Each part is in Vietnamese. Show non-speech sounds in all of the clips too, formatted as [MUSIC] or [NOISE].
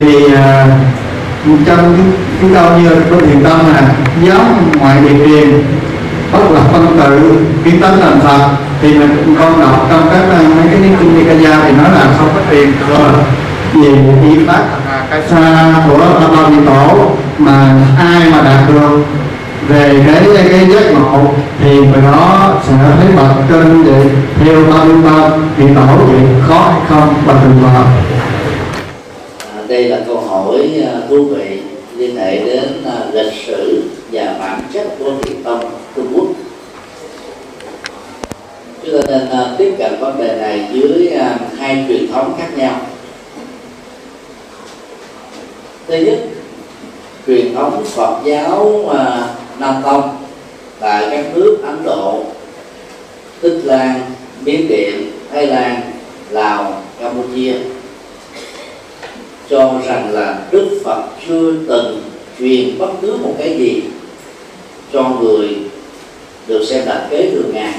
thì à, trong cái câu như có thiền tâm là giống ngoại biệt truyền bất lập phân tự kiến tánh làm thật thì mình con đọc trong các à, mấy cái kinh Nikaya thì nói là không có thừa về y pháp cái xa của ba vị tổ mà ai mà đạt được? Về cái cái giác ngộ thì người đó sẽ thấy bậc trên vậy theo ba ba vị tổ vậy khó hay không và vợ À, đây là câu hỏi à, thú vị liên hệ đến à, lịch sử và bản chất của thiền tông Trung Quốc. Chúng ta nên à, tiếp cận vấn đề này dưới hai truyền thống khác nhau. Thứ nhất truyền thống Phật giáo Nam Tông tại các nước Ấn Độ, Tích Lan, Miến Điện, Thái Lan, Lào, Campuchia cho rằng là Đức Phật chưa từng truyền bất cứ một cái gì cho người được xem là kế thừa ngài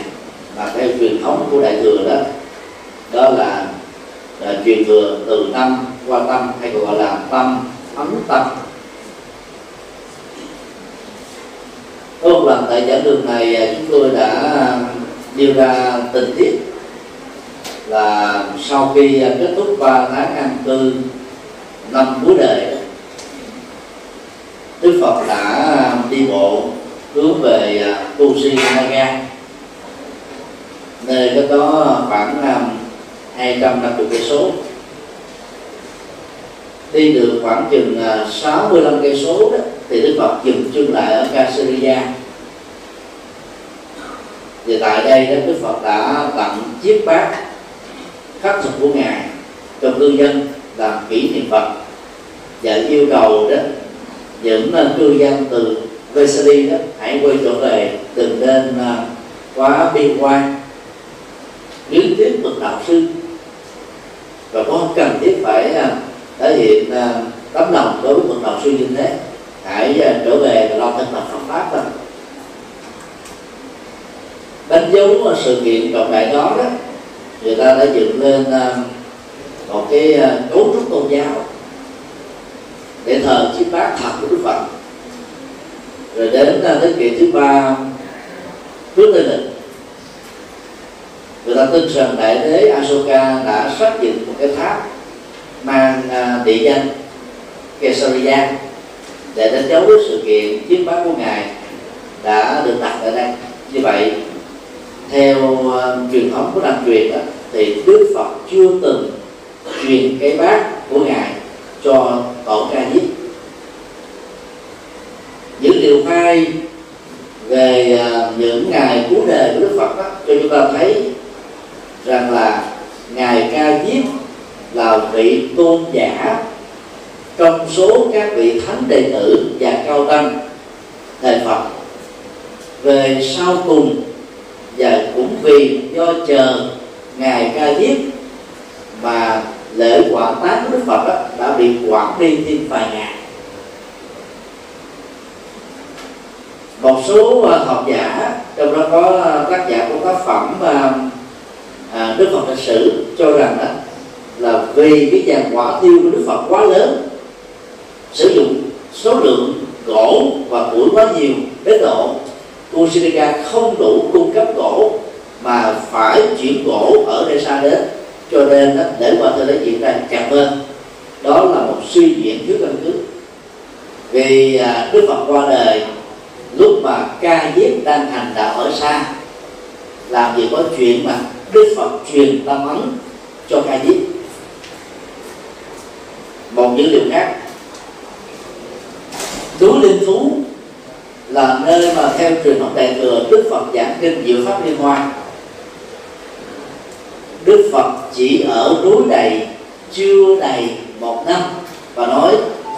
và theo truyền thống của đại thừa đó đó là, là truyền thừa từ tâm qua tâm hay còn gọi là tâm ấn tâm. Có một lần tại giảng đường này à, chúng tôi đã đưa ra tình tiết là sau khi à, kết thúc 3 tháng an cư năm cuối đời đó, Đức Phật đã à, đi bộ hướng về à, nơi có đó khoảng à, hai trăm năm mươi cây số. Đi được khoảng chừng à, 65 cây số đó thì Đức Phật dừng chân lại ở Caesarea thì tại đây đó Đức Phật đã tặng chiếc bát khắc phục của ngài cho cư dân làm kỷ niệm Phật. Và yêu cầu đó, những ờ, cư dân từ Vesali đó, hãy quay trở về, đừng nên ờ, quá bi quan, lý tiếp bậc đạo sư. Và có cần thiết phải ờ, thể hiện tấm lòng đối với bậc đạo sư như thế, hãy trở về và lo thân tập Phật pháp thôi. Đánh dấu sự kiện trọng đại đó đó, người ta đã dựng lên một cái ờ, cấu trúc tôn giáo để thờ chiếc bát thật của Đức Phật. Rồi đến thế kỷ thứ ba trước tây lịch. Người ta tin rằng đại đế Asoka đã xác dựng một cái tháp mang à, địa danh Kesaria để đánh dấu sự kiện chiến bát của ngài đã được đặt ở đây. Như vậy theo uh, truyền thống của nam truyền đó, thì đức phật chưa từng truyền cái bát của ngài cho tổ ca diếp những điều hai về à, những ngày cuối đời của đức phật đó, cho chúng ta thấy rằng là ngài ca diếp là vị tôn giả trong số các vị thánh đệ tử và cao tăng thời Phật. Về sau cùng và cũng vì do chờ ngài ca diếp mà lễ quả tán của Đức Phật đó, đã bị quản đi thêm vài ngày một số à, học giả trong đó có à, tác giả của tác phẩm à, à, Đức Phật lịch sử cho rằng đó là vì cái dàn quả tiêu của Đức Phật quá lớn sử dụng số lượng gỗ và củi quá nhiều đến độ Kusinaga không đủ cung cấp gỗ mà phải chuyển gỗ ở nơi xa đến cho nên đó, để qua thời lấy chuyện ra chậm hơn đó là một suy diễn thiếu căn cứ. Vì à, Đức Phật qua đời lúc mà ca diếp đang thành đạo ở xa làm gì có chuyện mà Đức Phật truyền tâm ấn cho ca diếp. Một dữ liệu khác. Núi linh phú là nơi mà theo truyền thống đại thừa đức phật giảng kinh diệu pháp liên hoa đức phật chỉ ở núi này chưa đầy một năm và nói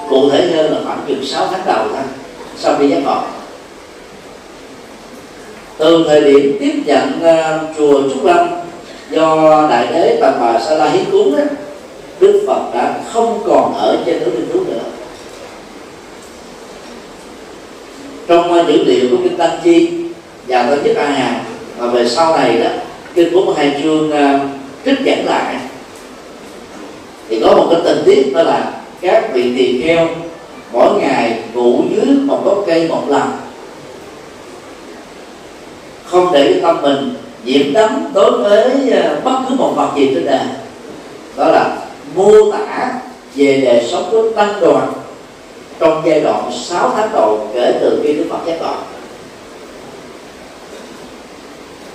cụ thể hơn là khoảng chừng 6 tháng đầu thôi. Sau khi giác ngộ. Từ thời điểm tiếp nhận uh, chùa trúc lâm do đại đế tầm bà sa la hiến cúng đó đức phật đã không còn ở trên núi linh thú nữa. Trong ờ, dữ liệu của kinh tăng chi và tổ chức a hàm mà về sau này đó kinh 42 chương uh, trích dẫn lại. Thì có một cái tình tiết đó là các vị tỳ kheo mỗi ngày ngủ dưới một gốc cây một lần. Không để tâm mình nhiễm đắm đối với ờ, bất cứ một vật gì trên đời. Đó là mô tả về đời sống của tăng đoàn trong giai đoạn 6 tháng đầu kể từ khi Đức Phật giác ngộ.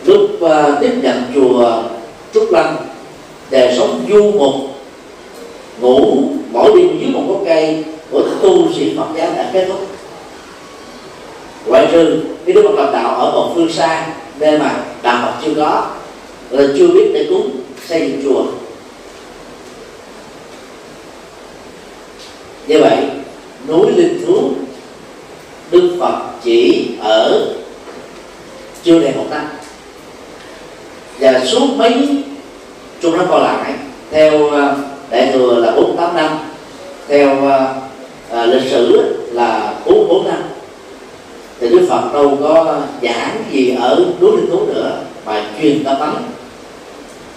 Lúc uh, tiếp nhận chùa Trúc Lâm đời sống du mục, ngủ, mỗi đêm dưới một gốc cây của tu sĩ Phật giáo đã kết thúc. Ngoại trừ cái Đức Phật làm đạo ở một phương xa, nơi mà đạo Phật chưa có là chưa biết để cúng xây dựng chùa. Như vậy, núi linh thú, đức phật chỉ ở chưa đầy một năm và suốt mấy chung nó còn lại theo à, đại thừa là 48 năm theo à, à, lịch sử là 44 năm. Thì Đức Phật đâu có giảng gì ở núi Linh Thú nữa mà truyền tâm ấn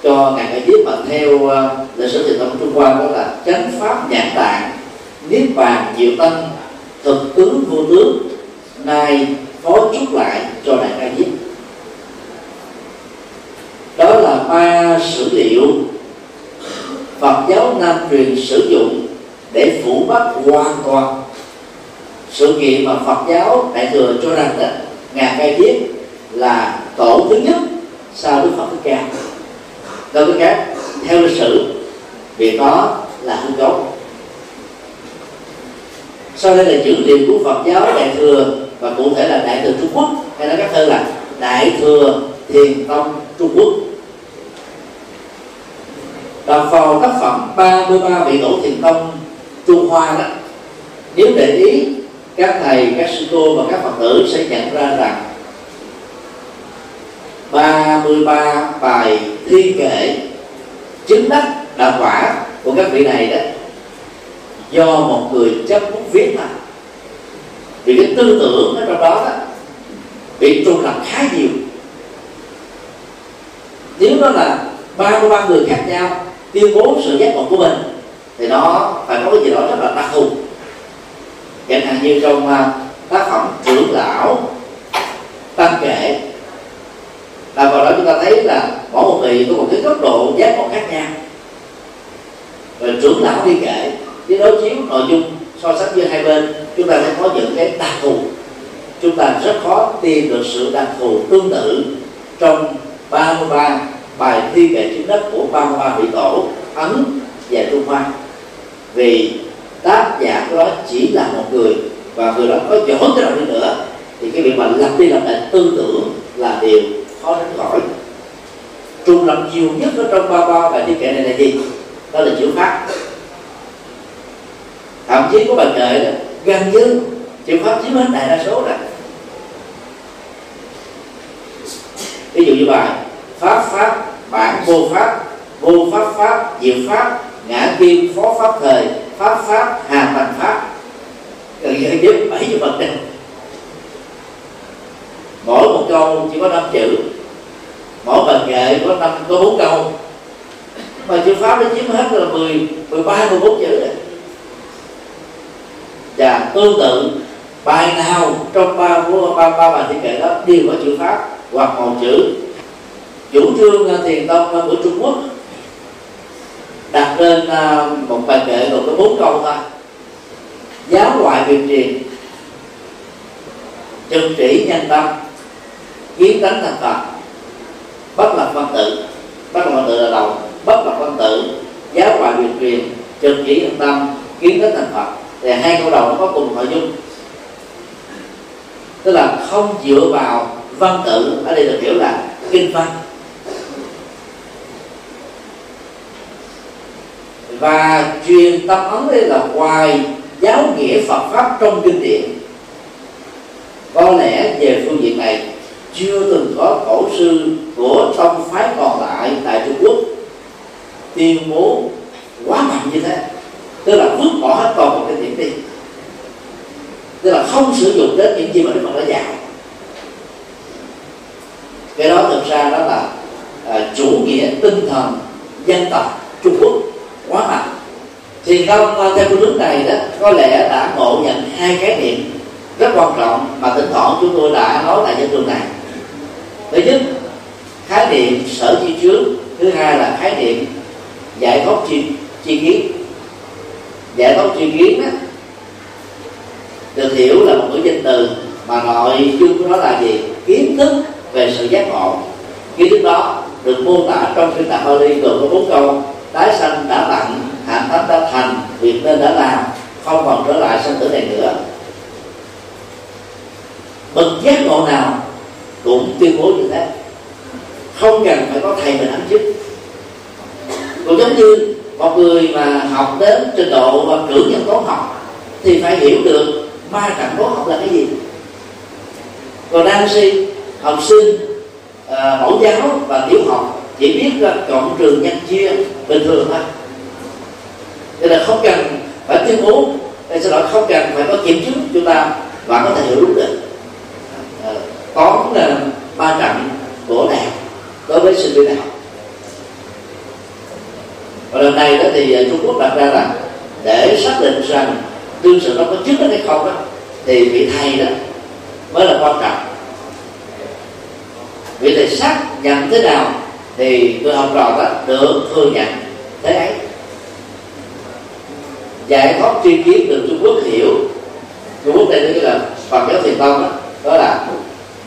cho ngài đại viết mà theo uh, lịch sử truyền thống Trung Hoa đó là chánh pháp nhãn tạng niết bàn diệu tâm thực tướng vô tướng nay phó chúc lại cho đại ca diếp đó là ba sử liệu Phật giáo Nam truyền sử dụng để phủ bắt hoàn toàn. Sự kiện mà Phật giáo đại thừa cho rằng là ngàn cây viết là tổ thứ nhất sau Đức Phật Thích Ca. Nói cách khác, theo lịch sử việc đó là hư cấu. Sau đây là chữ liệu của Phật giáo Đại thừa và cụ thể là Đại thừa Trung Quốc hay nói cách hơn là Đại thừa Thiền Tông Trung Quốc đọc vào tác phẩm 33 vị tổ thiền tông Trung Hoa đó. Nếu để ý các thầy các sư cô và các phật tử sẽ nhận ra rằng 33 bài thi kệ chứng đắc đạo quả của các vị này đó do một người chấp bút viết mà. Vì cái tư tưởng ở trong đó, đó bị trùng lập khá nhiều. Nếu đó là ba mươi ba người khác nhau tuyên bố sự giác ngộ của mình thì nó phải có cái gì đó rất là đặc thù. Chẳng hạn như trong à, tác phẩm trưởng lão tăng kệ là vào đó chúng ta thấy là mỗi một vị có một cái góc độ giác ngộ khác nhau. Rồi trưởng lão đi kể, với đối chiếu nội dung so sánh giữa hai bên chúng ta sẽ có những cái đặc thù. Chúng ta rất khó tìm được sự đặc thù tương tự trong 33 bài thi kệ chứng đất của 33 vị tổ ấn và trung hoa. Vì tác giả đó chỉ là một người và người đó có giỏi tới đâu đi nữa, thì cái việc mà lặp đi lặp lại tư tưởng là điều khó tránh khỏi. Trùng lập nhiều nhất ở trong ba ba, bài thi kệ này là gì? Đó là chữ pháp. Thậm chí có bài kệ đó gần như chữ pháp chiếm hết đại đa số rồi ví dụ như bài pháp pháp bản vô pháp vô pháp pháp, diệu pháp, ngã kim phó pháp thời, pháp pháp, hà thành pháp. Cần giải giúp bảy chữ phật trăm mỗi một câu chỉ có năm chữ. Mỗi bài kệ có năm, có bốn câu. Mà chữ pháp nó chiếm hết là mười mười ba, mười bốn chữ rồi. Và tương tự, bài nào trong ba ba ba bài thi kệ đó đều có chữ pháp hoặc một chữ chủ trương à, thiền tông à, của trung quốc. Đặt lên à, một bài kệ gồm có bốn câu thôi. Giáo ngoại việt truyền trừng trị nhân tâm. Kiến tánh thành phật. Bất lập văn tự. Bất lập văn tự là đầu. Bất lập văn tự. Giáo ngoại việt truyền trừng trị nhân tâm. Kiến tánh thành phật. Thì hai câu đầu nó có cùng nội dung. Tức là không dựa vào văn tự. Ở đây được hiểu là kinh văn. Và truyền tâm ấn đây là ngoài giáo nghĩa Phật pháp trong kinh điển. Có lẽ về phương diện này chưa từng có tổ sư của tông phái còn lại tại Trung Quốc tuyên bố quá mạnh như thế. Tức là vứt bỏ hết toàn bộ cái điểm đi. Tức là không sử dụng đến những gì mà Đức Phật đã dạy. Cái đó thực ra đó là à, chủ nghĩa tinh thần dân tộc Trung Quốc quá mạnh. Thiền tông à, theo phương hướng này đó có lẽ đã ngộ nhận hai khái niệm rất quan trọng mà tỉnh thoảng chúng tôi đã nói tại trên trường này. Thứ nhất khái niệm sở chi trước thứ hai là khái niệm giải thoát chi chi kiến. Giải thoát chi kiến đó, được hiểu là một cái danh từ mà nội dung của nó là gì? Kiến thức về sự giác ngộ. Kiến thức đó được mô tả trong kinh tạng Bali gồm có bốn câu tái sanh đã tặng hạnh pháp đã thành việc nên đã làm không còn trở lại sanh tử này nữa. Bậc giác ngộ nào cũng tuyên bố như thế. Không cần phải có thầy mình ám chức cũng giống như một người mà học đến trình độ và cử nhân toán học thì phải hiểu được ma trận toán học là cái gì. Còn đang si học sinh à, mẫu giáo và tiểu học chỉ biết là cộng trường nhân chia bình thường thôi. Cho nên không cần phải tuyên bố sau đó không cần phải có kiểm chứng chúng ta vẫn có thể hiểu đúng được à, là ba trận của đại học đối với sinh viên đại học. Và lần này đó thì ờ, Trung Quốc đặt ra là để xác định rằng đương sự nó có chứng hay không đó thì vị thầy đó mới là quan trọng. Vị thầy xác nhận thế nào thì người học trò đó được thừa nhận thế ấy. Giải thoát tri kiến được Trung Quốc hiểu. Trung Quốc đây tức là Phật giáo thiền tông đó, đó là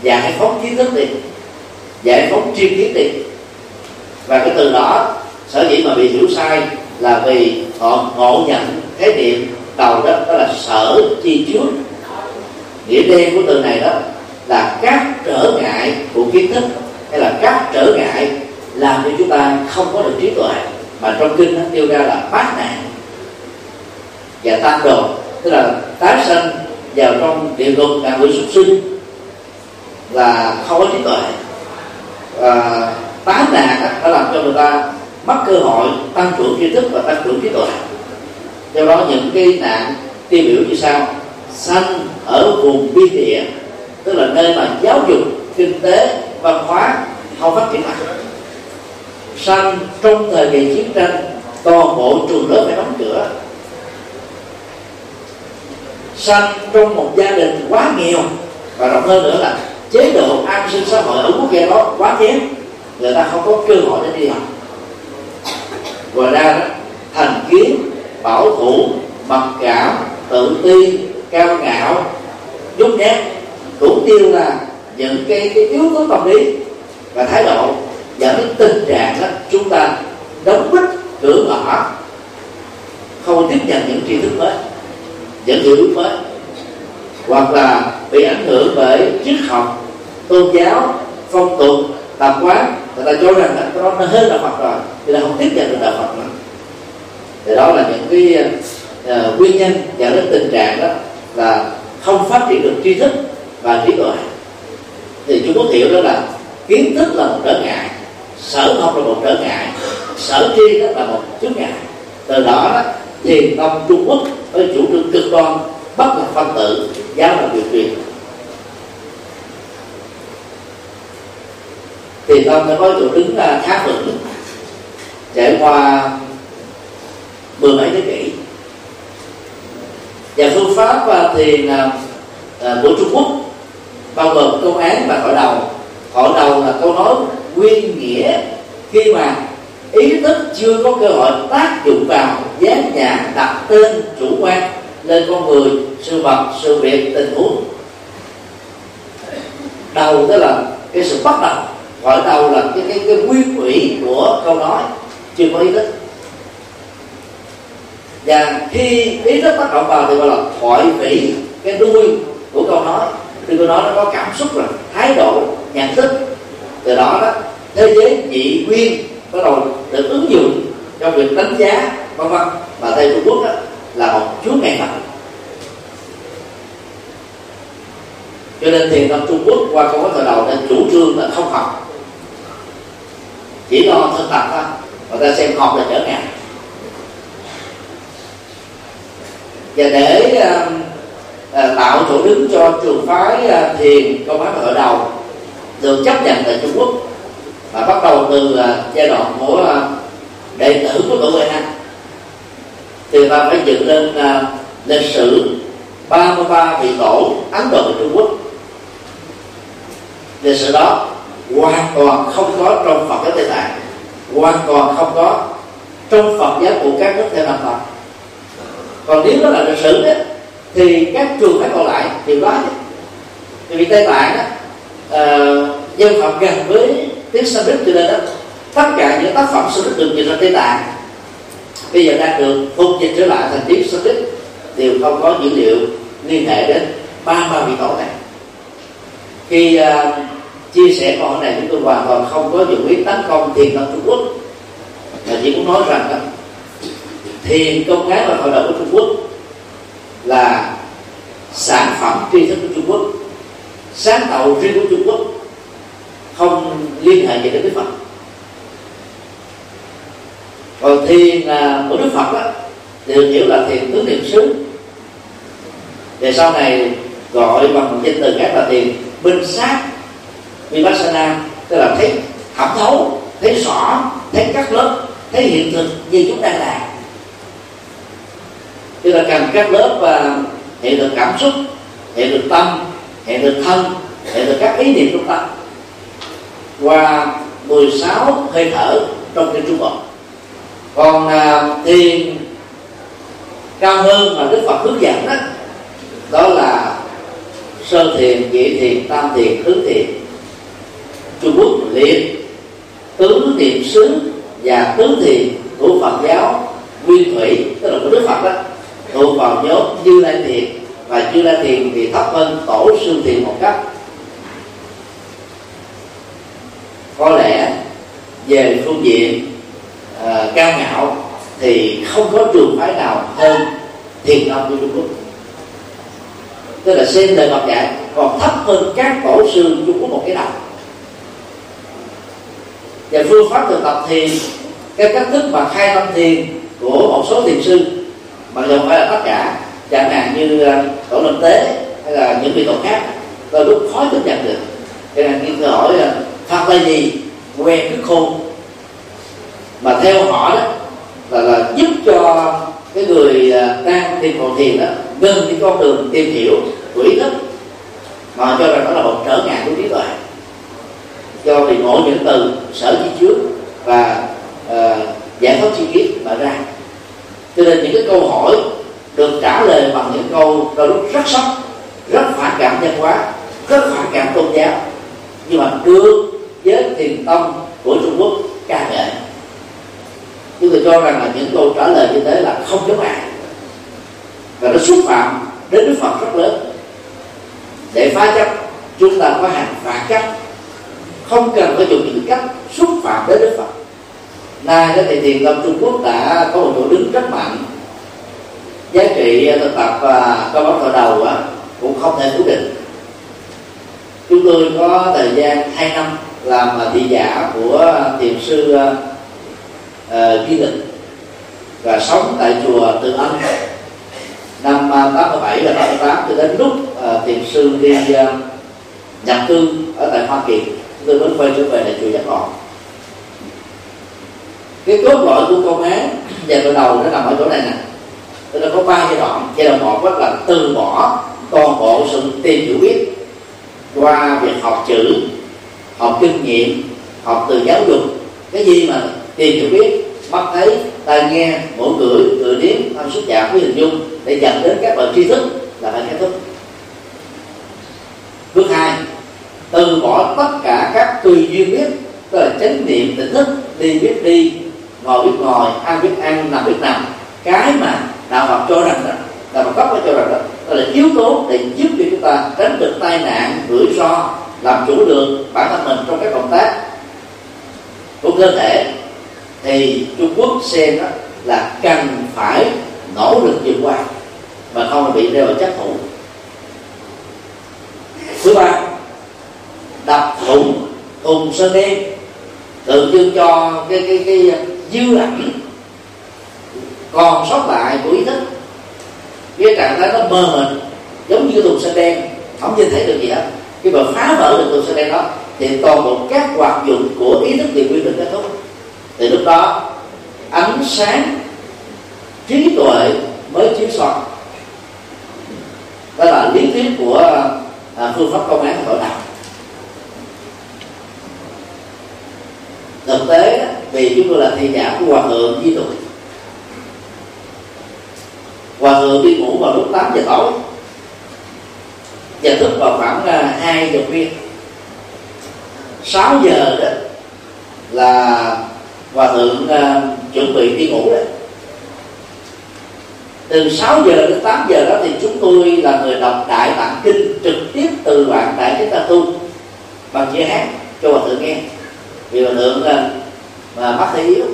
giải phóng kiến thức đi giải phóng tri kiến đi và cái từ đó sở dĩ mà bị hiểu sai là vì họ ngộ nhận khái niệm đầu đó đó là sở chi trước. Nghĩa đen của từ này đó là các trở ngại của kiến thức hay là các trở ngại làm cho chúng ta không có được trí tuệ. Mà trong kinh nó nêu ra là bát nạn và tam đồ. Tức là tái sanh vào trong địa ngục ngạ bị súc sinh là không có trí tuệ. Và tái nạn đã làm cho người ta mất cơ hội tăng trưởng kiến thức và tăng trưởng trí tuệ. Do đó những cái nạn tiêu biểu như sau. Sanh ở vùng biên địa, tức là nơi mà giáo dục, kinh tế, văn hóa không phát triển mạnh sanh trong thời kỳ chiến tranh toàn bộ trường lớp phải đóng cửa. Sanh trong một gia đình quá nghèo và rộng hơn nữa là chế độ an sinh xã hội ở quốc gia đó quá kém người ta không có cơ hội để đi học. Ngoài ra đó thành kiến bảo thủ mặc cảm tự ti cao ngạo nhút nhát cũng tiêu là những cái, cái yếu tố tâm lý và thái độ dẫn đến tình trạng đó chúng ta đóng bít cửa ngõ không tiếp nhận những tri thức mới những hiểu biết mới hoặc là bị ảnh hưởng bởi triết học tôn giáo phong tục tập quán. Người ta cho rằng cái đó nó hơn đạo Phật rồi thì là không tiếp nhận được đạo Phật nữa. Thì đó là những cái uh, nguyên nhân dẫn đến tình trạng đó là không phát triển được tri thức và trí tuệ. Thì chúng có hiểu đó là kiến thức là một trở ngại sở không là một trở ngại, sở tri đó là một chướng ngại. Từ đó đó thiền tông trung quốc với chủ trương cực đoan, bất là phân tử, giáo là điều truyền. Thì tông đã có chỗ đứng khá vững, trải qua mười mấy thế kỷ. Và phương pháp và thiền à, à, của Trung Quốc, bao gồm câu án và hỏi đầu. Hỏi đầu là câu nói nguyên nghĩa khi mà ý thức chưa có cơ hội tác dụng vào dán nhãn đặt tên chủ quan lên con người, sự vật, sự việc, tình huống. Đầu đó là cái sự bắt đầu. Gọi đầu là cái cái cái nguyên thủy của câu nói chưa có ý thức. Và khi ý thức tác động vào thì gọi là thoại vị, cái đuôi của câu nói. Thì câu nói nó có cảm xúc rồi thái độ, nhận thức từ đó đó thế giới nhị nguyên bắt đầu được ứng dụng trong việc đánh giá vân vân. Và theo trung quốc đó là một chúa ngày phật. Cho nên thiền tâm trung quốc qua câu nói thời đầu nên chủ trương là không học. Chỉ lo thực tập thôi người ta xem học là trở ngại. Và để uh, uh, tạo chỗ đứng cho trường phái uh, thiền công án ở đầu được chấp nhận tại Trung Quốc. Và bắt đầu từ uh, giai đoạn của uh, đệ tử của tổ huệ thì ta phải dựng lên uh, lịch sử 33 vị tổ Ấn Độ và Trung Quốc. Lịch sử đó hoàn toàn không có trong Phật giáo Tây Tạng hoàn toàn không có trong Phật giáo của các nước theo Nam Phật còn nếu đó là lịch sử đó, thì các trường phái còn lại đều đó thì vì Tây Tạng đó, uh, dân Phật gần với tiếng Sanskrit cho nên đó tất cả những tác phẩm Sanskrit được dịch ra Tây Tạng bây giờ đang được phục dịch trở lại thành tiếng Sanskrit đều không có dữ liệu liên hệ đến ba ba vị tổ này. Khi uh, chia sẻ câu hỏi này chúng tôi hoàn toàn không có dụng ý tấn công thiền tông Trung Quốc mà chỉ muốn nói rằng đó, thiền công giáo và hội đồng của Trung Quốc là sản phẩm tri thức của Trung Quốc sáng tạo riêng của Trung Quốc không liên hệ gì đến Đức Phật. Còn thiền của Đức Phật đó đều hiểu là thiền tứ niệm xứ. Về sau này gọi bằng danh từ khác là thiền minh sát vipassana, tức là thấy thẩm thấu, thấy rõ, thấy các lớp, thấy hiện thực như chúng đang làm. Tức là cần các lớp và hiện thực cảm xúc, hiện thực tâm hiện thực thân hiện thực các ý niệm trong tâm qua 16 hơi thở trong kinh trung bộ còn à, thiền cao hơn mà đức phật hướng dẫn đó đó là sơ thiền nhị thiền tam thiền tứ thiền. Trung quốc liệt tứ niệm xứ và tứ thiền của phật giáo nguyên thủy tức là của đức phật đó thuộc vào nhóm như lai thiền và chưa la thiền thì thấp hơn tổ sư thiền một cấp có lẽ về phương diện uh, cao ngạo thì không có trường phái nào hơn thiền tông của trung quốc. Tức là xem đời mặt dạy còn thấp hơn các tổ sư Trung Quốc một cái đầu và phương pháp thực tập thiền cái cách thức mà khai tâm thiền của một số thiền sư mà không phải là tất cả chẳng hạn như ờ, tổ lâm tế hay là những vị tổ khác đôi lúc khó chấp nhận được. Cho nên khi hỏi là phật là gì? Quen cái khôn. Mà theo họ đó là, là giúp cho cái người ờ, đang tìm cầu thiền đó ngừng cái con đường tìm hiểu của ý thức mà cho rằng đó là một trở ngại của trí tuệ. Do bị ngộ những từ sở chi trước và uh, giải thoát chi kiến mà ra. Cho nên những cái câu hỏi được trả lời bằng những câu đôi lúc rất sốc, rất phản cảm văn hóa, rất phản cảm tôn giáo. Nhưng mà được với thiền tâm của trung quốc ca ngợi. Chúng tôi cho rằng là những câu trả lời như thế là không giống ai. Và nó xúc phạm đến đức phật rất lớn. Để phá chấp, chúng ta có hành phản cách không cần phải dùng những cách xúc phạm đến đức phật. Nay cái thầy thiền tâm trung quốc đã có một chỗ đứng rất mạnh giá trị à, thực tập và câu bắt đầu á, cũng không thể quyết định. Chúng tôi có thời gian hai năm làm à, thị giả của thiền sư uh, duy định và sống tại chùa Từ Ân năm 87 và 88 cho đến lúc uh, thiền sư đi uh, nhập cư ở tại Hoa Kỳ chúng tôi mới quay trở về lại chùa Giác Ngọ cái cốt lõi của công án và từ đầu nó nằm ở chỗ này nè tức là có ba giai đoạn. Giai đoạn một đó là từ bỏ toàn bộ sự tìm hiểu biết qua việc học chữ, học kinh nghiệm, học từ giáo dục. Cái gì mà tìm hiểu biết mắt thấy, tai nghe mũi người tự điếm tham xúc chạm với hình dung để dẫn đến các loại tri thức là phải kết thúc. Bước hai, từ bỏ tất cả các tùy duyên biết, tức là chánh niệm, tỉnh thức, đi biết đi, ngồi biết ngồi, ăn biết ăn, nằm biết nằm. Cái mà đạo phật cho rằng đó đạo phật gốc cho rằng đó, đó là yếu tố để giúp cho chúng ta tránh được tai nạn rủi ro làm chủ được bản thân mình trong các động tác. Của cơ thể thì trung quốc xem đó là cần phải nỗ lực vượt qua mà không bị rơi vào chất thủ. Thứ ba đập thủng thùng sơn đen tượng trưng cho cái cái cái dư ảnh còn sót lại của ý thức. Cái trạng thái nó mơ mịt giống như thùng xe đen không nhìn thấy được gì hết. Khi mà phá vỡ được thùng xe đen đó thì toàn bộ các hoạt dụng của ý thức thì quy định kết thúc. Thì lúc đó ánh sáng trí tuệ mới chiếu soi, đó là lý thuyết của à, phương pháp công án tội đạo thực tế vì chúng tôi là thi giả của hòa thượng di tụng hòa thượng đi ngủ vào lúc 8 giờ tối. Và thức vào khoảng à, 2 giờ khuya. 6 giờ đó là hòa thượng uh, chuẩn bị đi ngủ đấy từ 6 giờ đến 8 giờ đó thì chúng tôi là người đọc đại bản kinh trực tiếp từ bản đại chúng ta tu bằng chia hát cho hòa thượng nghe. Vì hòa thượng là mà mắt thấy yếu.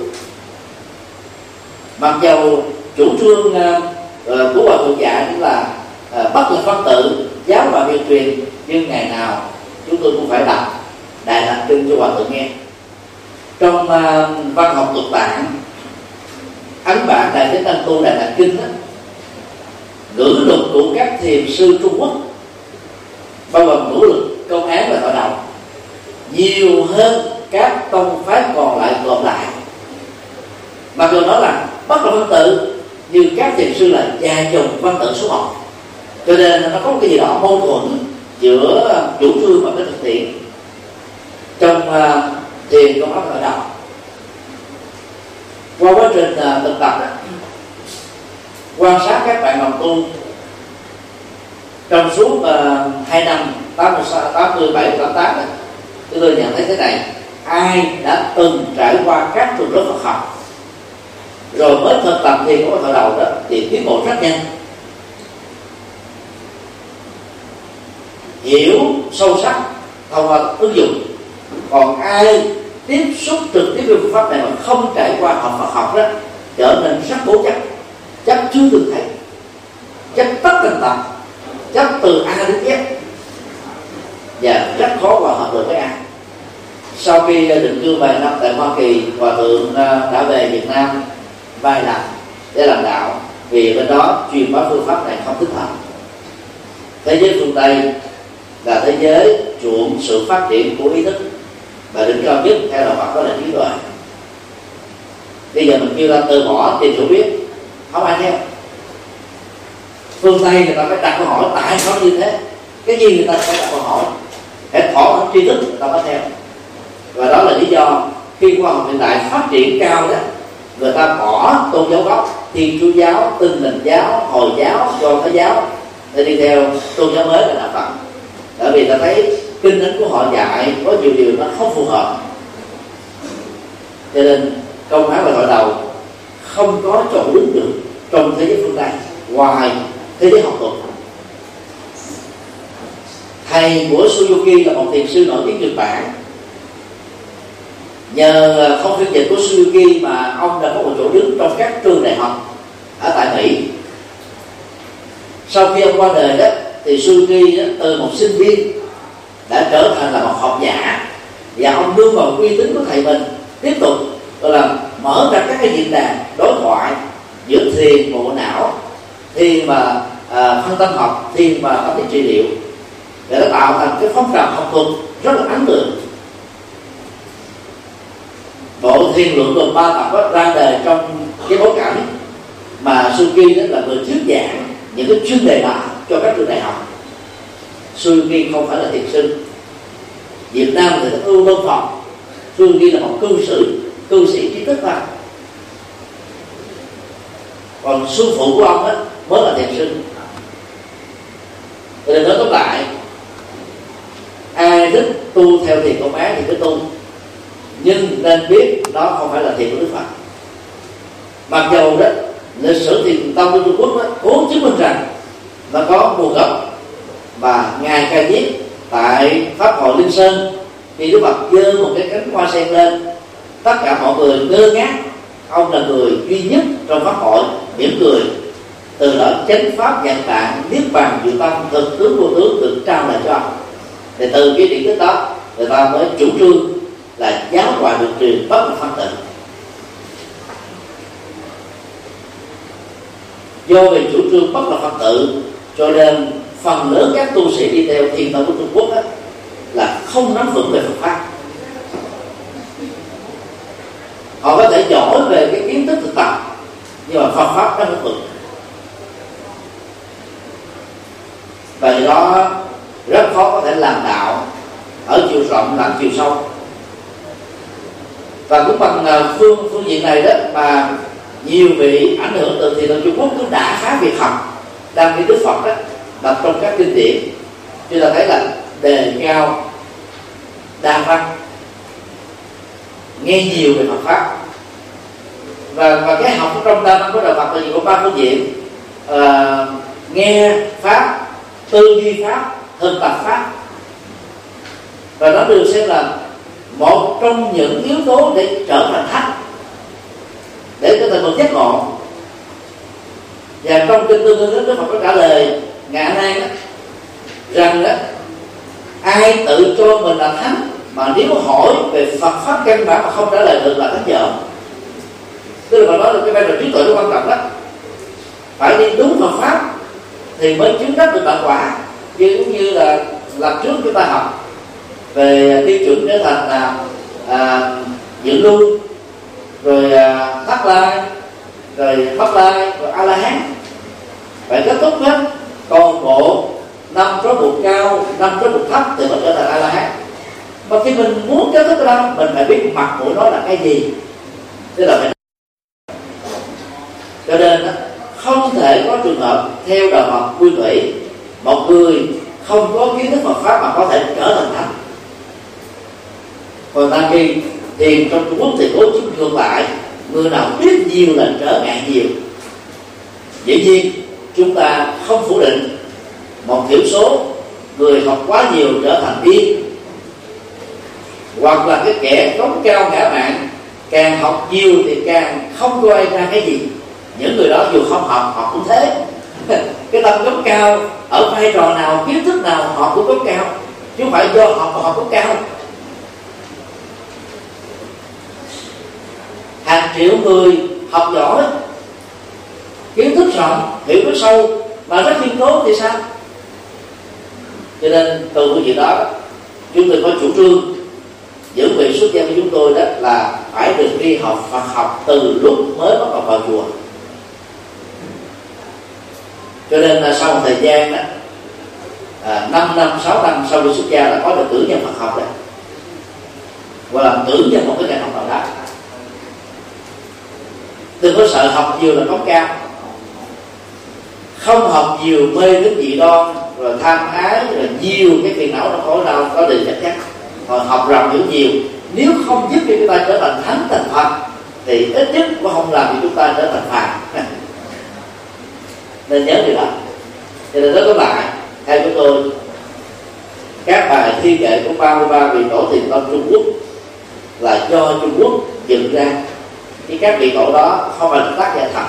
Mặc dầu chủ trương uh, Ờ, của hòa thượng dạy cũng là à, bất là phân tử giáo và viên truyền. Nhưng ngày nào chúng tôi cũng phải đọc đại tạng kinh cho hòa thượng nghe. Trong à, văn học tục bản ấn bản đại chánh tăng tu đại tạng kinh đó, ngữ luật của các thiền sư trung quốc bao gồm ngữ lực công án và tội đồng nhiều hơn các tông phái còn lại còn lại mà dù nói là bất là phân tử như các thiền sư là gia chồng văn tự số một. Cho nên nó có một cái gì đó mâu thuẫn giữa chủ trương và cái thực tiễn. Trong uh, thiền công pháp khởi đầu qua quá trình uh, thực tập đó, quan sát các bạn đồng tu trong suốt à, uh, 2 năm 86, 87 88 chúng tôi nhận thấy thế này. Ai đã từng trải qua các trường lớp Phật học? Rồi mới thực tập thì của thọ đầu đó, thì tiến bộ rất nhanh. Hiểu sâu sắc, thông qua ứng dụng. Còn ai tiếp xúc trực tiếp với phương pháp này mà không trải qua học Phật học đó, trở nên rất cố chấp. Chấp chưa được thấy chấp tất tình tật chấp từ A đến Z. Và rất khó hòa hợp được với ai sau khi ờ, định cư vài năm tại Hoa Kỳ, hòa thượng ờ, đã về Việt Nam vai làm để làm đạo, vì bên đó truyền bá phương pháp này không thích hợp. Thế giới phương Tây là thế giới chuộng sự phát triển của ý thức và đỉnh cao nhất theo đạo Phật đó là trí tuệ. Bây giờ mình kêu ra từ bỏ tìm hiểu biết, không ai theo. Phương tây người ta phải đặt câu hỏi, tại sao như thế? Cái gì người ta phải đặt câu hỏi? Để thỏa tri thức, người ta mới theo. Và đó là lý do khi khoa học hiện đại phát triển cao đó người ta bỏ tôn giáo gốc, thiên chúa giáo tinh lành giáo, hồi giáo, do thái giáo, để đi theo tôn giáo mới là đạo phật. Bởi vì ta thấy kinh thánh của họ dạy có nhiều điều nó không phù hợp. Cho nên, câu hỏi và hội đầu, không có chỗ đứng được trong thế giới phương tây, ngoài thế giới học thuật. Thầy của Suzuki là một thiền sư nổi tiếng Nhật Bản nhờ ờ, không phiên dịch của Suzuki mà ông đã có một chỗ đứng trong các trường đại học ở tại Mỹ. Sau khi ông qua đời đó thì Suzuki đó, từ một sinh viên đã trở thành là một học giả. Và ông đưa vào uy tín của thầy mình. Tiếp tục gọi là mở ra các cái diễn đàn đối thoại giữa thiền bộ não thiền và à, phân tâm học thiền và tâm lý trị liệu. Để nó tạo thành cái phong trào học thuật rất là ấn tượng bộ thiên luận gồm ba tập đó ra đời trong cái bối cảnh mà Suki đó là người thuyết giảng những cái chuyên đề bài cho các trường đại học. Suki không phải là thiền sư Việt Nam thì là ưu văn Phật Suki là một cư sĩ cư sĩ trí thức mà còn sư phụ của ông đó mới là thiền sư nên nói tóm lại, ai thích tu theo thiền công án thì cứ tu nhưng nên biết đó không phải là thiền của đức phật. Mặc dầu đó lịch sử thiền tông của trung quốc đó, cố chứng minh rằng nó có nguồn gốc và ngài ca diếp tại pháp hội linh sơn khi đức phật giơ một cái cánh hoa sen lên tất cả mọi người ngơ ngác ông là người duy nhất trong pháp hội mỉm cười từ đó chánh pháp dạng tạng niết bàn diệu tâm thực tướng vô tướng được trao lại cho ông. Thì từ cái điểm tích đó người ta mới chủ trương là giáo hòa được truyền bất là phân tự do về chủ trương bất là phật tự cho nên phần lớn các tu sĩ đi theo thiền tông của trung quốc đó, là không nắm vững về phật pháp. Họ có thể giỏi về cái kiến thức thực tập nhưng mà Phật pháp nó không vững. Và đó rất khó có thể làm đạo ở chiều rộng lẫn chiều sâu và cũng bằng ờ, phương phương diện này đó mà nhiều vị ảnh hưởng từ thiền Trung Quốc cũng đã phá việc học đang đi Đức Phật đó đọc trong các kinh điển. Chúng ta thấy là đề cao đa văn nghe nhiều về Phật pháp. Và và cái học trong đa văn của đạo Phật là gì? Có ba phương diện. À, nghe pháp tư duy pháp thực tập pháp. Và nó được xem là một trong những yếu tố để trở thành thánh, để cho thành một giác ngộ. Và trong kinh tương ứng đức phật có trả lời ngày nay đó, rằng đó, ai tự cho mình là thánh, mà nếu hỏi về Phật pháp căn bản mà không trả lời được là thánh dở tức là nói là cái vai trò trí tuệ nó quan trọng đó. Phải đi đúng Phật pháp thì mới chứng đắc được đạo quả giống như là lập trước chúng ta học về tiêu chuẩn trở thành là à, dự lưu rồi à, thất lai rồi pháp lai rồi a la hán. Phải kết thúc hết toàn bộ năm số bụt cao năm số bụt thấp thì mới trở thành a la hán. Mà khi mình muốn kết thúc cái đó mình phải biết mặt mũi nó là cái gì. Tức là phải cho nên không thể có trường hợp theo đạo Phật quy thủy một người không có kiến thức Phật pháp mà có thể trở thành thánh còn ta khi thiền trong Trung Quốc thì cố chứng ngược lại người nào biết nhiều là trở ngại nhiều. Dĩ nhiên, chúng ta không phủ định, một thiểu số người học quá nhiều trở thành điên. Hoặc là cái kẻ cống cao ngã mạng, càng học nhiều thì càng không coi ra cái gì. Những người đó dù không học, họ cũng thế. [LAUGHS] Cái tâm cống cao, ở vai trò nào, kiến thức nào, họ cũng cống cao. Chứ không phải do học mà họ cống cao. Hàng triệu người học giỏi kiến thức rộng hiểu biết sâu mà rất khiêm tốn thì sao? Cho nên từ cái chuyện đó chúng tôi có chủ trương những vị xuất gia của chúng tôi đó là phải được đi học Phật học từ lúc mới bắt đầu vào chùa. Cho nên là sau một thời gian đó à, 5 năm 6 năm sau khi xuất gia là có được cử nhân Phật học đấy và làm cử nhân một cái ngành học nào đó đừng có sợ học nhiều là có cao. Không học nhiều, mê cái gì đoan rồi tham ái, rồi nhiều cái phiền não nó khổ đau, có điều chắc chắn. Rồi học rộng hiểu nhiều, nếu không giúp cho chúng ta trở thành thánh thành phật, thì ít nhất cũng không làm cho chúng ta trở thành phàm. [LAUGHS] Nên nhớ điều đó. Cho nên rất có lại theo chúng tôi, các bài thi kệ của 33 vị tổ tiền tâm Trung Quốc là do Trung Quốc dựng ra thì các vị tổ đó không phải là tác giả thật.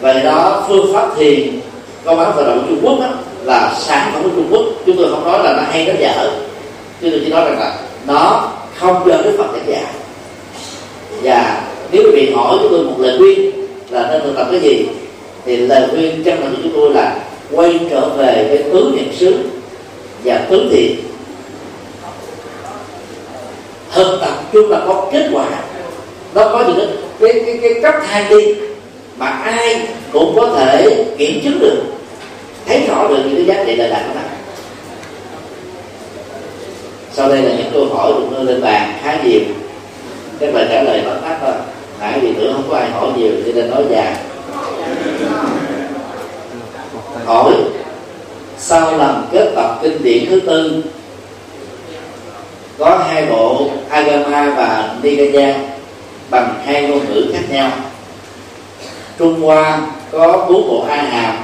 Vậy đó phương pháp thiền công án vận động Trung Quốc đó, là sản phẩm của Trung Quốc. Chúng tôi không nói là nó hay nó dở. Chúng tôi chỉ nói rằng là nó không do Đức Phật giảng dạy và nếu bị hỏi chúng tôi một lời khuyên là nên thực tập cái gì thì lời khuyên chân thành của chúng tôi là quay trở về cái tướng niệm xứ và tướng thiện thực tập chung là có kết quả. Nó có những cái cái cái, cấp thang đi mà ai cũng có thể kiểm chứng được. Thấy rõ được những cái giá trị đời đạt của mình sau đây là những câu hỏi được đưa lên bàn khá nhiều. Các bạn trả lời tóm tắt thôi. Tại vì nữa không có ai hỏi nhiều cho nên nói dài. Hỏi sau lần kết tập kinh điển thứ tư có hai bộ Agama và Nikaya bằng hai ngôn ngữ khác nhau. Trung Hoa có bốn bộ A Hàm,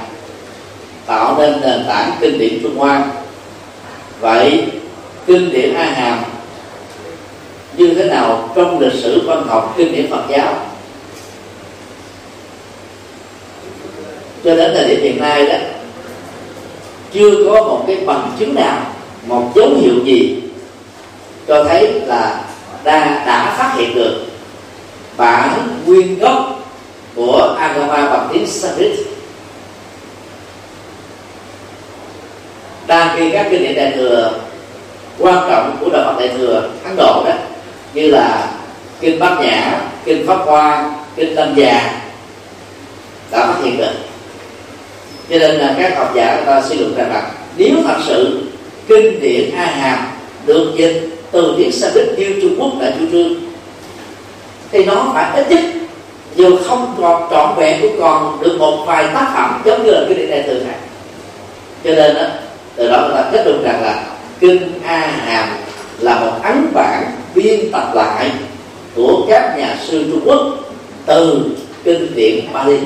tạo nên nền tảng kinh điển Trung Hoa. Vậy, kinh điển A Hàm như thế nào trong lịch sử văn học kinh điển Phật giáo? Cho đến thời điểm hiện nay đó, chưa có một cái bằng chứng nào, một dấu hiệu gì cho thấy là đã, đã phát hiện được bản nguyên gốc của Agama bằng tiếng Sanskrit đang khi các kinh điển đại thừa quan trọng của đạo Phật đại thừa Ấn Độ đó như là kinh Bát Nhã, kinh Pháp Hoa, kinh Tâm già đã phát hiện được. Cho nên là các học giả người ta suy luận rằng là nếu thật sự kinh điển a hàm được dịch từ tiếng sanskrit như trung quốc đã chủ trương thì nó phải ít nhất dù không còn trọn vẹn cũng còn được một vài tác phẩm giống như là cái điện đại từ này. Cho nên đó, từ đó người ta kết luận rằng là kinh a hàm là một ấn bản biên tập lại của các nhà sư trung quốc từ kinh điển Bali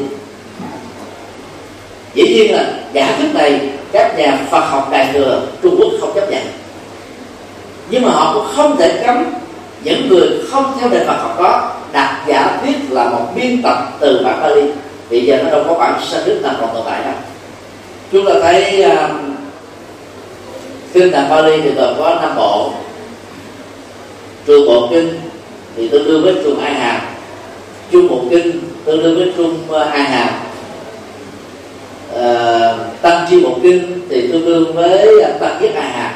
dĩ nhiên là giả thuyết này các nhà Phật học đại thừa Trung Quốc không chấp nhận nhưng mà họ cũng không thể cấm những người không theo nền Phật học đó đặt giả thuyết là một biên tập từ bản Bali vì giờ nó đâu có bản Sanskrit nào còn tồn tại đâu. Chúng ta thấy uh, kinh tạng Bali thì gồm có năm bộ. Trường bộ kinh thì tương đương với trường hai hàm. Chung bộ kinh tương đương với trung uh, Ai hai hàm. Uh, tăng chi bộ kinh thì tương đương với uh, tăng nhất hai hàm.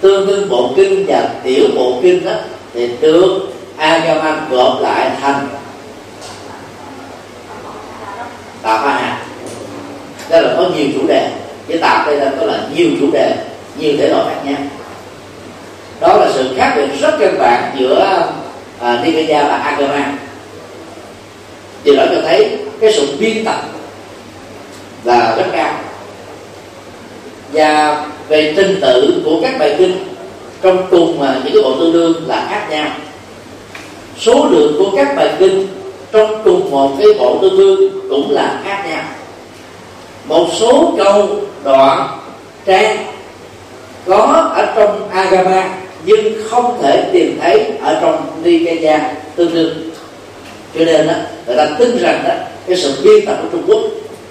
Tương đương bộ kinh và tiểu bộ kinh đó thì được Agaman gộp lại thành tạp ba hạt. Đó là có nhiều chủ đề. Với tạp đây là có là nhiều chủ đề nhiều thể loại khác nhau. Đó là sự khác biệt rất căn bản giữa à, Nikaya và Agama điều đó cho thấy cái sự biên tập là rất cao. Và về trình tự của các bài kinh. Trong cùng mà những cái bộ tương đương là khác nhau. Số lượng của các bài kinh trong cùng một cái bộ tương đương cũng là khác nhau. Một số câu đoạn trang có ở trong agama nhưng không thể tìm thấy ở trong nikaya tương đương. Cho nên đó, người ta tin rằng đó cái sự biên tập của trung quốc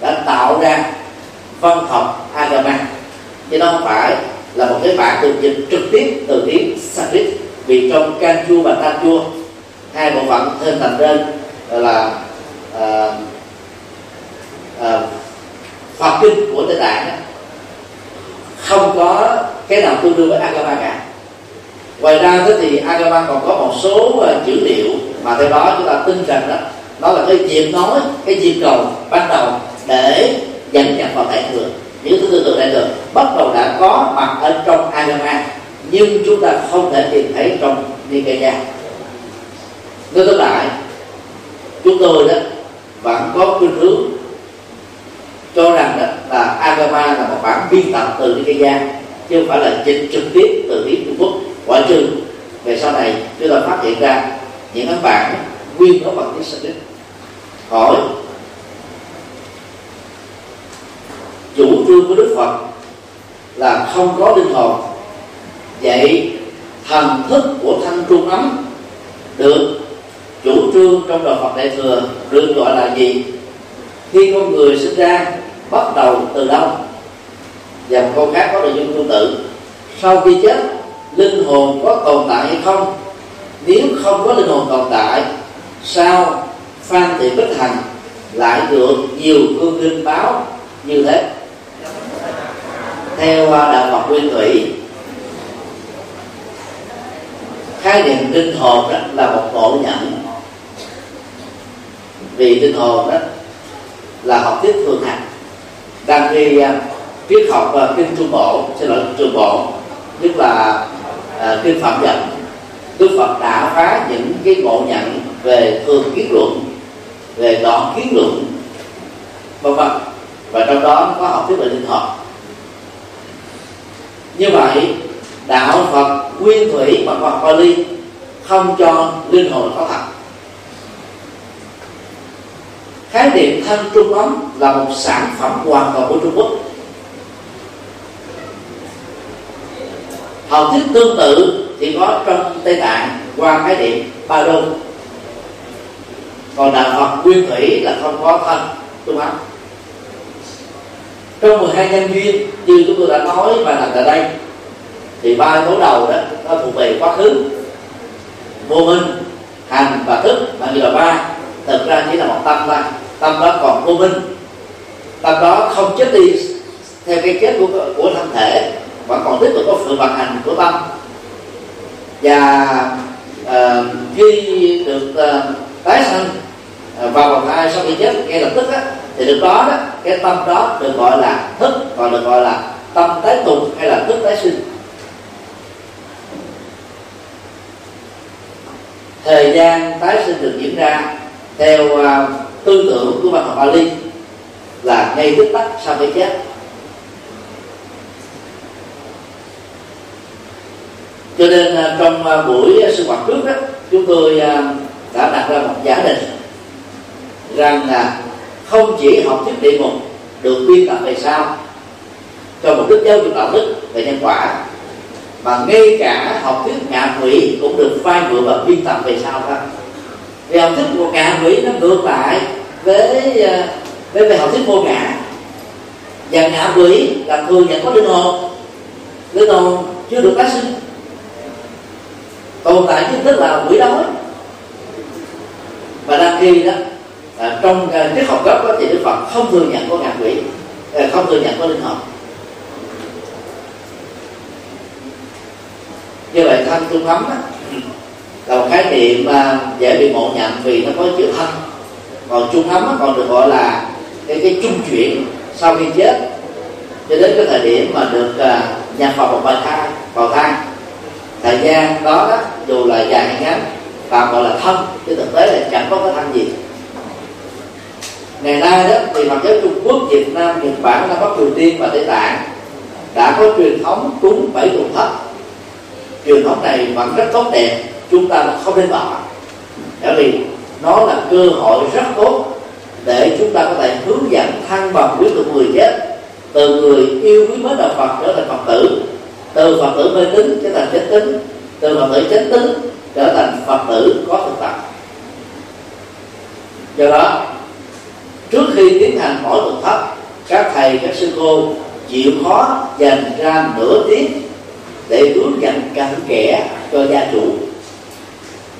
đã tạo ra văn học agama chứ nó không phải là một cái bản được dịch trực tiếp từ tiếng Sanskrit vì trong Kanchu và Tanchu hai bộ phận thêm thành đơn là uh, uh, Phật kinh của Tây Tạng không có cái nào tương đương với Agama cả. Ngoài ra thế thì Agama còn có một số ờ, dữ liệu mà theo đó chúng ta tin rằng đó đó là cái diệp nói cái diệp cầu ban đầu để dẫn nhập vào đại thừa những tư tưởng đại được bắt đầu đã có mặt ở trong Agama nhưng chúng ta không thể tìm thấy trong Nikaya nói tóm lại chúng tôi đó vẫn có khuynh hướng cho rằng đó là Agama là một bản biên tập từ Nikaya chứ không phải là dịch trực tiếp từ tiếng Trung Quốc. Ngoại trừ về sau này, chúng ta phát hiện ra những cái bản nguyên có bằng tiếng Sanskrit hỏi chủ trương của Đức Phật là không có linh hồn, vậy thần thức của thanh trung ấm được chủ trương trong đạo Phật Đại thừa được gọi là gì? Khi con người sinh ra, bắt đầu từ đâu? Và một câu khác có nội dung tương tự. Sau khi chết, linh hồn có tồn tại hay không? Nếu không có linh hồn tồn tại, sao phan thị bích hằng lại được nhiều cương linh báo như thế? Theo à, đạo Phật nguyên thủy. Khái niệm linh hồn đó là một bộ nhận vì linh hồn đó là học thuyết thường hành đang khi uh, triết học và kinh trung bộ xin lỗi trung bộ tức là uh, kinh phạm dẫn đức phật đã phá những cái ngộ nhận về thường kiến luận về đoạn kiến luận. Vân vân. Và trong đó có học thuyết về linh hồn như vậy, đạo phật nguyên thủy và phật Bali không cho linh hồn có thật khái niệm thân trung ấm là một sản phẩm hoàn toàn của trung quốc. Học thuyết tương tự thì có trong tây tạng qua khái niệm ba đô còn đạo phật nguyên thủy là không có thân trung ấm trong 12 nhân duyên như chúng tôi đã nói và làm tại đây thì ba yếu tố đầu đó nó thuộc về quá khứ vô minh hành và thức mà như là ba thực ra chỉ là một tâm thôi. Tâm đó còn vô minh. Tâm đó không chết đi theo cái chết của của thân thể vẫn còn tiếp tục có sự vận hành của tâm. Và uh, khi được uh, tái sanh vào vòng thai sau khi chết ngay lập tức á, thì được đó đó cái tâm đó được gọi là thức còn được gọi là tâm tái tục hay là thức tái sinh. Thời gian tái sinh được diễn ra theo uh, tư tưởng của văn học Bali là ngay tức tắc sau khi chết. Cho nên uh, trong uh, buổi uh, sinh hoạt trước đó chúng tôi uh, đã đặt ra một giả định rằng là không chỉ học thuyết địa ngục được biên tập về sau, cho mục đích giáo dục đạo đức về nhân quả, mà ngay cả học thuyết ngạ quỷ cũng được phai mượn và biên tập về sau đó. Vì học thuyết của ngạ quỷ nó ngược lại với ờ, với về học thuyết vô ngã. Và ngạ quỷ là thường nhận có linh hồn. Linh hồn chưa được tái sinh. Tồn tại chính thức là quỷ đói. Và đăng kỳ đó à, trong à, triết học gốc đó thì đức phật không thừa nhận có ngạ quỷ à, không thừa nhận có linh hồn. Như vậy thân trung thấm đó, là một khái niệm à, dễ bị ngộ nhận vì nó có chữ thân còn trung thấm còn được gọi là cái cái trung chuyển sau khi chết. Cho đến cái thời điểm mà được uh, nhập vào một bài thai vào thai thời gian đó, đó dù là dài hay ngắn tạm gọi là thân chứ thực tế là chẳng có cái thân gì ngày nay đó, thì phật giáo trung quốc, việt nam, nhật bản nam bắc triều tiên và tây tạng. Đã có truyền thống cúng bảy tuần thất. Truyền thống này vẫn rất tốt đẹp, chúng ta không nên bỏ. Bởi vì nó là cơ hội rất tốt để chúng ta có thể hướng dẫn thăng bằng quý tụ người chết. Từ người yêu quý mến đạo Phật trở thành Phật tử. Từ Phật tử mê tín trở thành chánh tín. Từ Phật tử chánh tín trở thành Phật tử có thực tập. Do đó trước khi tiến hành mỗi tuần thất các thầy các sư cô chịu khó dành ra nửa tiếng để hướng dẫn cặn kẽ cho gia chủ.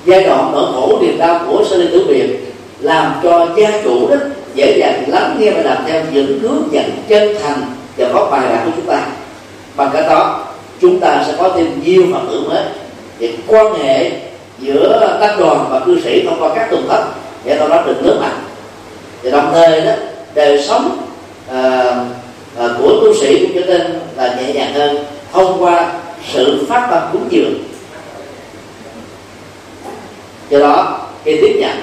Giai đoạn nỗi khổ niềm đau của sơ linh tử biệt làm cho gia chủ đó dễ dàng lắng nghe và làm theo những hướng dẫn chân thành và có bài bản của chúng ta. Bằng cách đó, chúng ta sẽ có thêm nhiều phật tử mới về quan hệ giữa tăng đoàn và cư sĩ thông qua các tuần thất để tao đó được nước mạnh và đồng thời đó đời sống à, à, của tu sĩ cũng trở nên là nhẹ nhàng hơn thông qua sự phát tâm cúng dường. Do đó khi tiếp nhận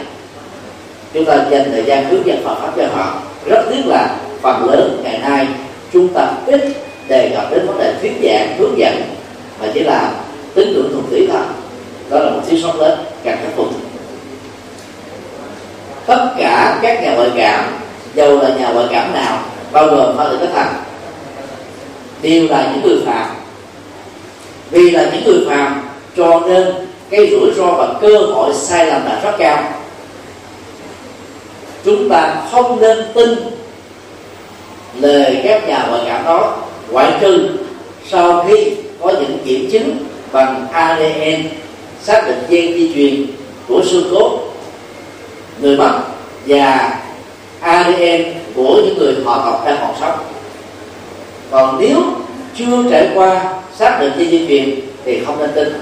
chúng ta dành thời gian hướng dẫn Phật pháp cho họ rất tiếc là phần lớn ngày nay chúng ta ít đề cập đến vấn đề thuyết giảng hướng dẫn mà chỉ là tín tưởng thuần túy thôi. Đó là một thiếu sót lớn cần khắc phục tất cả các nhà ngoại cảm dù là nhà ngoại cảm nào, bao gồm phật tử các thành, đều là những người phạm. Vì là những người phàm cho nên cái rủi ro và cơ hội sai lầm là rất cao. Chúng ta không nên tin lời các nhà ngoại cảm đó, ngoại trừ sau khi có những kiểm chứng bằng ADN xác định gen di truyền của xương cốt người mất và ADN của những người họ tộc đang còn sống. Còn nếu chưa trải qua xác định di truyền thì không nên tin.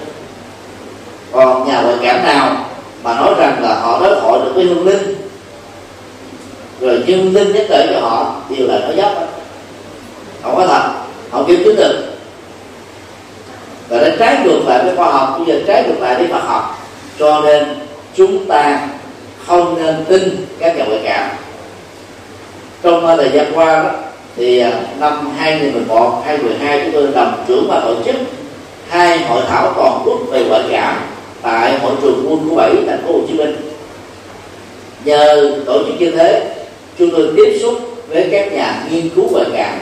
Còn nhà ngoại cảm nào mà nói rằng là họ đối thoại được với hương linh, rồi dương linh nhắc tới cho họ đều là nói dốc không có thật, họ kêu chứng được. Và nó trái ngược lại với khoa học, bây giờ trái ngược lại với Phật học, cho nên chúng ta không nên tin các nhà ngoại cảm. Trong à, thời gian qua đó, thì à, năm 2011 2012 chúng tôi làm trưởng và tổ chức hai hội thảo toàn quốc về ngoại cảm tại hội trường quân khu 7 thành phố Hồ Chí Minh. Nhờ tổ chức như thế chúng tôi tiếp xúc với các nhà nghiên cứu ngoại cảm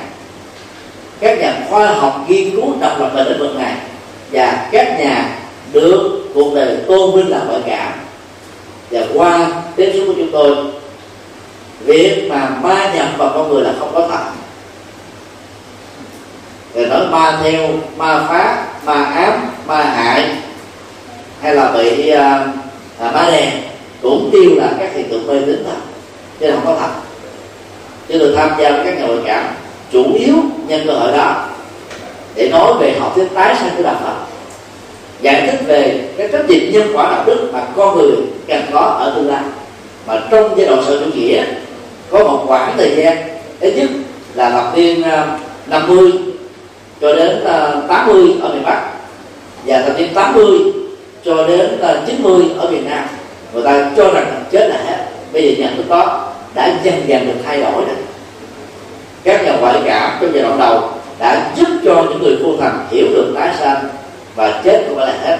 các nhà khoa học nghiên cứu độc lập về lĩnh vực này và các nhà được cuộc đời tôn vinh là ngoại cảm và qua tiếp xúc của chúng tôi việc mà ma nhập vào con người là không có thật. Rồi nói ma theo ma phá ma ám ma hại hay là bị uh, à, ma đèn cũng tiêu là các hiện tượng mê tín thôi chứ không có thật. Chứ tôi tham gia với các nhà ngoại cảm chủ yếu nhân cơ hội đó để nói về học thuyết tái sanh của đạo Phật giải thích về cái trách nhiệm nhân quả đạo đức mà con người cần có ở tương lai. Mà trong giai đoạn sở chủ nghĩa, có một khoảng thời gian, ít nhất là thập niên 50 cho đến à, 80 ở miền Bắc và thập niên 80 cho đến à, 90 ở miền Nam. Người ta cho rằng chết là hết. Bây giờ nhận thức đó đã dần dần được thay đổi rồi. Các nhà ngoại cảm trong giai đoạn đầu đã giúp cho những người tu thành hiểu được tái sanh và chết không phải là hết.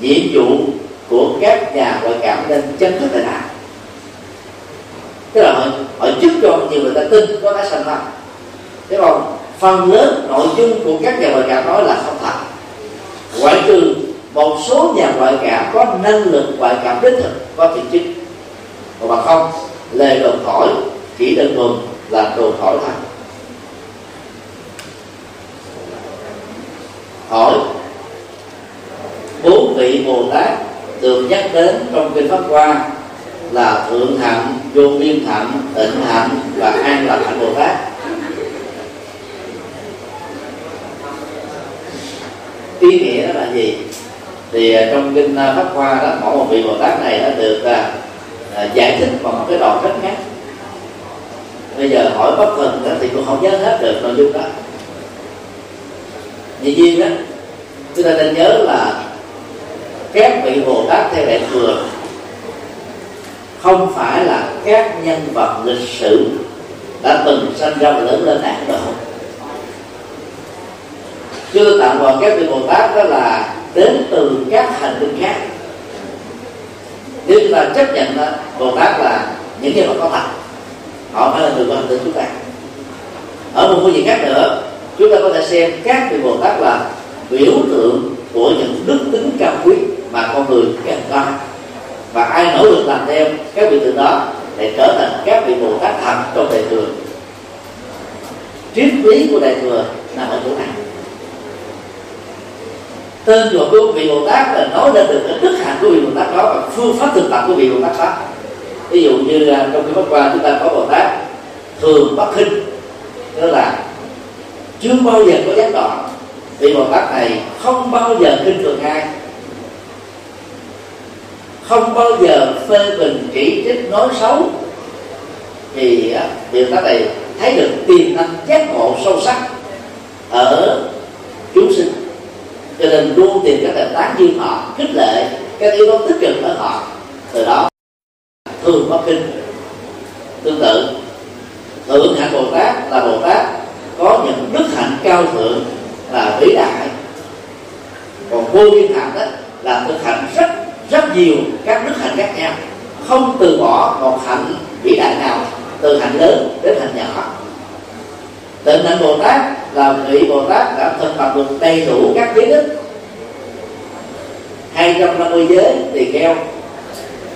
Nhiệm vụ của các nhà ngoại cảm nên chấm dứt tai nạn tức là họ, họ giúp cho nhiều người ta tin có cái sanh phẩm thế còn phần lớn nội dung của các nhà ngoại cảm nói là không thật. Ngoại trừ một số nhà ngoại cảm có năng lực ngoại cảm đích thực có thiện chức còn mà không lề đồn thổi chỉ đơn thuần là đồn thổi thôi hỏi vị bồ tát được nhắc đến trong kinh pháp hoa là thượng hạnh vô biên hạnh tịnh hạnh và an lạc hạnh bồ tát ý nghĩa đó là gì? Thì à, trong kinh pháp hoa đó mỗi một vị bồ tát này đã được à, à, giải thích bằng một cái đoạn rất ngắn. Bây giờ hỏi bất thần đó thì cũng không nhớ hết được nội dung đó. Vì nhiên đó, chúng ta nên nhớ là các vị bồ tát theo đại thừa không phải là các nhân vật lịch sử đã từng sinh ra và lớn lên Ấn Độ chưa tạm vào các vị bồ tát đó là đến từ các hành tinh khác. Nếu chúng ta chấp nhận đó, bồ tát là những nhân vật có thật họ phải là từ hành tinh chúng ta. Ở một phương diện khác nữa chúng ta có thể xem các vị bồ tát là biểu tượng của những đức tính cao quý mà con người cần có và ai nỗ lực làm theo các vị tượng đó để trở thành các vị bồ tát thật trong đại thừa triết lý của đại thừa nằm ở chỗ này. Tên của của vị bồ tát là nói lên được cái đức hạnh của vị bồ tát đó và phương pháp thực tập của vị bồ tát đó. Ví dụ như à, trong cái pháp qua chúng ta có bồ tát thường bất khinh đó là chưa bao giờ có gián đoạn vị bồ tát này không bao giờ khinh thường ai không bao giờ phê bình chỉ trích nói xấu, thì điều đó này thấy được tiềm năng giác ngộ sâu sắc ở chúng sinh. Cho nên luôn tìm các nền tảng duyên họ, khích lệ các yếu tố tích cực ở họ. Từ đó, thường có kinh. Tương tự, thượng hạnh bồ tát là bồ tát có những đức hạnh cao thượng và vĩ đại. Còn vô biên hạnh đó là thực hạnh rất rất nhiều các đức hạnh khác nhau không từ bỏ một hạnh vĩ đại nào, từ hạnh lớn đến hạnh nhỏ. Tịnh hạnh bồ tát là vị bồ tát đã thực tập được đầy đủ các giới thức. 250 giới tỳ kheo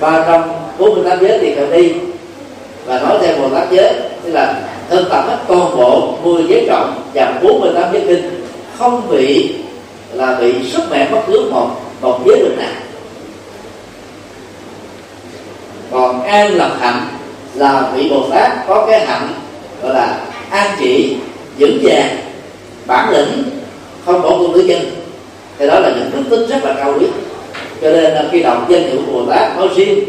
348 giới tỳ kheo đi. Và nói theo bồ tát giới, tức là thực tập hết toàn bộ 10 giới trọng và 48 giới kinh, không bị là bị sức mẹ bất cứ một một giới được nào còn an lập hạnh là vị bồ tát có cái hạnh, gọi là an trị, vững vàng, bản lĩnh, không bỏ quân nữ dân. Thì đó là những đức tính rất là cao quý. Cho nên khi đọc danh hiệu của bồ tát nói riêng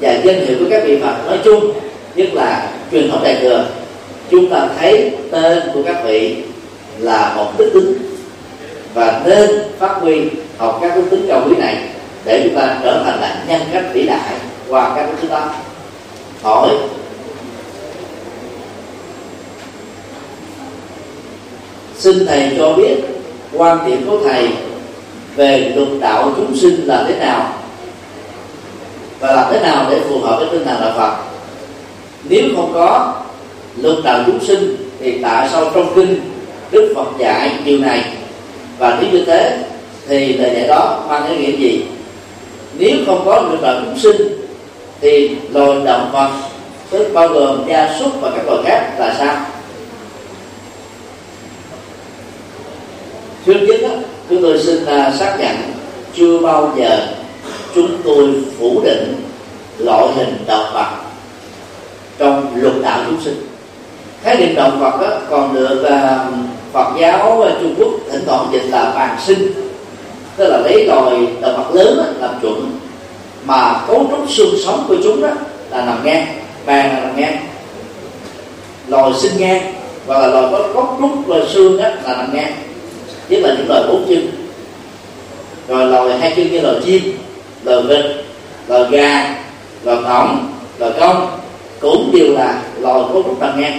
và danh hiệu của các vị phật nói chung, nhất là truyền thống đại thừa chúng ta thấy tên của các vị là một đức tính. Và nên phát huy học các đức tính cao quý này để chúng ta trở thành là nhân cách vĩ đại và các chúng ta hỏi. Xin thầy cho biết quan điểm của thầy về luật đạo chúng sinh là thế nào và làm thế nào để phù hợp với tinh thần đạo Phật. Nếu không có luật đạo chúng sinh thì tại sao trong kinh Đức Phật dạy điều này? Và nếu như thế thì lời dạy đó mang ý nghĩa gì? Nếu không có luật đạo chúng sinh thì loài động vật tức bao gồm gia súc và các loài khác là sao? Trước nhất đó, chúng tôi xin uh, xác nhận chưa bao giờ chúng tôi phủ định loại hình động vật trong luật đạo chúng sinh. Khái niệm động vật đó còn được uh, Phật giáo à, Trung Quốc thỉnh thoảng dịch là bàn sinh tức là lấy loài động vật lớn đó, làm chuẩn mà cấu trúc xương sống của chúng đó là nằm ngang bàn là nằm ngang lòi sinh ngang và là lòi có cấu trúc và xương đó là nằm ngang nhất là những loài bốn chân rồi loài hai chân như loài chim loài vịt loài gà loài ngỗng, loài công cũng đều là loài cấu trúc nằm ngang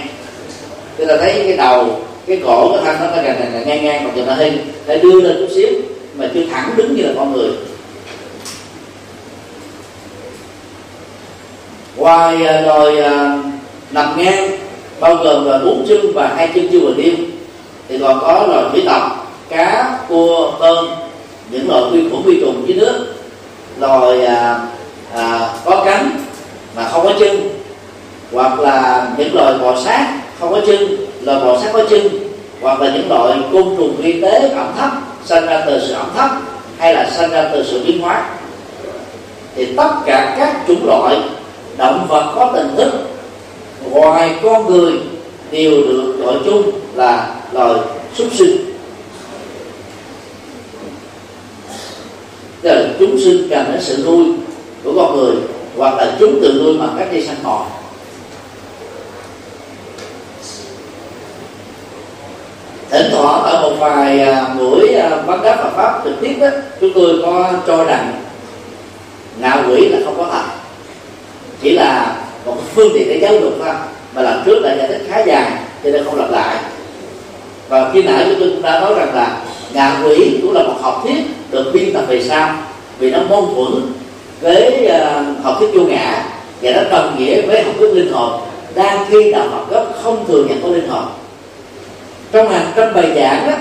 chúng ta thấy cái đầu cái cổ cái thân nó càng càng, càng ngang ngang còn giờ nó hơi hơi đưa lên chút xíu mà chưa thẳng đứng như là con người ngoài à, loài à, nằm ngang bao gồm là bốn chân và hai chân chưa vừa điêu thì còn có loài thủy tộc cá cua tôm những loài vi khuẩn vi trùng dưới nước. Loài à, à, có cánh mà không có chân hoặc là những loài bò sát không có chân loài bò sát có chân hoặc là những loại côn trùng vi tế ẩm thấp sinh ra từ sự ẩm thấp hay là sinh ra từ sự biến hóa. Thì tất cả các chủng loại động vật có tình thức. Ngoài con người, đều được gọi chung là loài súc sinh. Là chúng sinh cần đến sự nuôi của con người, hoặc là chúng tự nuôi bằng cách đi săn mồi. Thỉnh thoảng ở một vài à, buổi à, bắt đáp và pháp trực tiếp đó, chúng tôi có cho rằng ngạ quỷ là không có thật chỉ là một phương tiện để giáo dục thôi mà lần trước đã giải thích khá dài cho nên không lặp lại. Và khi nãy chúng tôi cũng đã nói rằng là ngạ quỷ cũng là một học thuyết được biên tập về sau vì nó mâu thuẫn với uh, học thuyết vô ngã và nó đồng nghĩa với học thuyết linh hồn. Đang khi đạo học gốc không thừa nhận có linh hồn. Trong hàng trăm bài giảng đó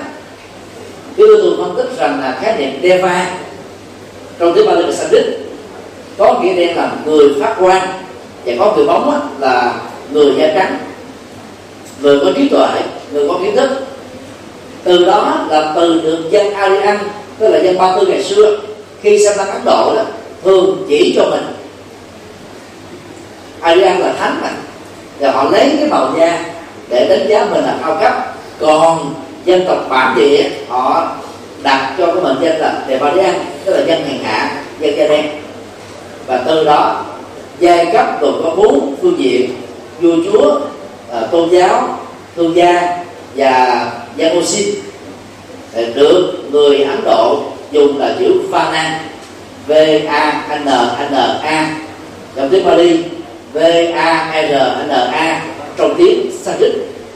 chúng tôi phân tích rằng là khái niệm deva trong tiếng Bali là Sanskrit có nghĩa đen là người phát quan và có người bóng là người da trắng, người có trí tuệ, người có kiến thức. Từ đó là từ được dân Aryan tức là dân Ba Tư ngày xưa, khi sang sang Ấn Độ đó thường chỉ cho mình. Aryan là thánh mà, và họ lấy cái màu da để đánh giá mình là cao cấp. Còn dân tộc bản địa, họ đặt cho cái mệnh danh là đề ba đen, tức là dân hàng hạ, dân da đen và từ đó, giai cấp gồm có bốn phương diện. Vua chúa à, tôn giáo, thương gia và gia ô xin được người ấn độ dùng là chữ vana v a n n a. Trong tiếng Bali v a r n a, trong tiếng Sanskrit,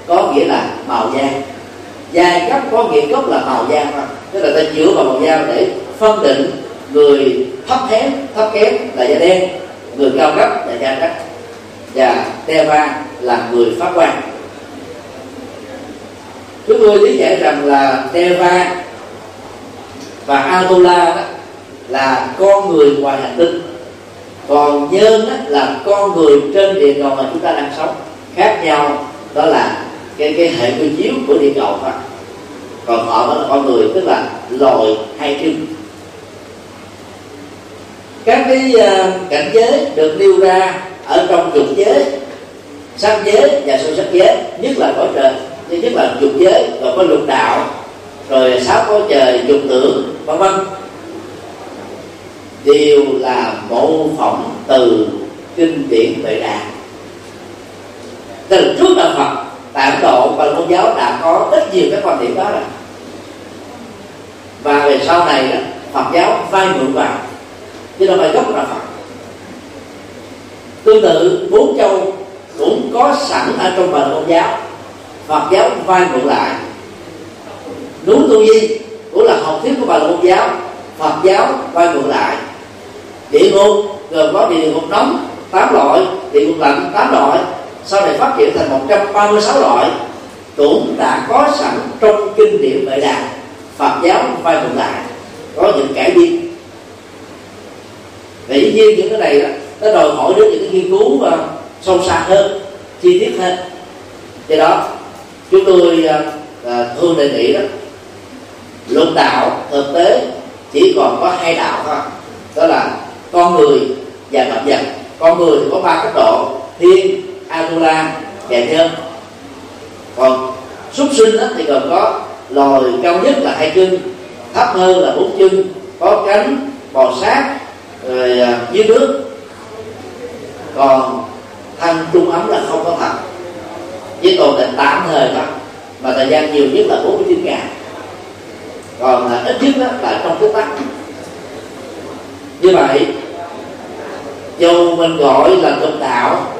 có nghĩa là màu da. Giai cấp có nghĩa gốc là màu da mà tức là ta dựa vào màu da để phân định người thấp kém thấp kém là da đen, người cao cấp là da trắng và Deva là người phát quan chúng tôi lý giải rằng là Deva và Atula đó là con người ngoài hành tinh. Còn nhân đó là con người trên địa cầu mà chúng ta đang sống. Khác nhau, đó là cái cái hệ quy chiếu của địa cầu thôi còn họ đó là con người, tức là loài hai chân các cái ờ, cảnh giới được nêu ra ở trong dục giới sắc giới và sự sắc giới, nhất là cõi trời, thứ nhất là dục giới, rồi có lục đạo, rồi sáu cõi trời, dục tưởng, vân vân. Đều là mô phỏng từ kinh điển về Đà. Từ trước đạo Phật tại Ấn Độ và môn giáo đã có rất nhiều các quan điểm đó rồi. Và về sau này Phật giáo vay mượn vào chứ đâu phải gốc là Phật. Tương tự, bốn châu cũng có sẵn ở trong bài tôn giáo. Phật giáo vai ngược lại. Núi tu di cũng là học thuyết của bài tôn giáo. Phật giáo vai ngược lại. Địa ngục gồm có địa ngục nóng tám loại, địa ngục lạnh tám loại. Sau này phát triển thành 136 loại cũng đã có sẵn trong kinh điển Vệ Đà. Phật giáo vai ngược lại. Có những cải biên và dĩ nhiên những cái này đó, nó đòi hỏi đến những cái nghiên cứu uh, sâu xa hơn chi tiết hơn. Do đó chúng tôi à, à, uh, uh, thường đề nghị đó luận đạo thực tế chỉ còn có hai đạo thôi. Đó là con người và động vật. Con người thì có ba cấp độ thiên atula và nhân. Còn súc sinh đó thì còn có loài cao nhất là hai chân thấp hơn là bốn chân có cánh bò sát rồi à, dưới nước. Còn thân trung ấm là không có thật chỉ tồn tại tạm thời thôi mà thời gian nhiều nhất là 49 ngày. Còn là ít nhất đó là trong tích tắc như vậy, dù mình gọi là tục đạo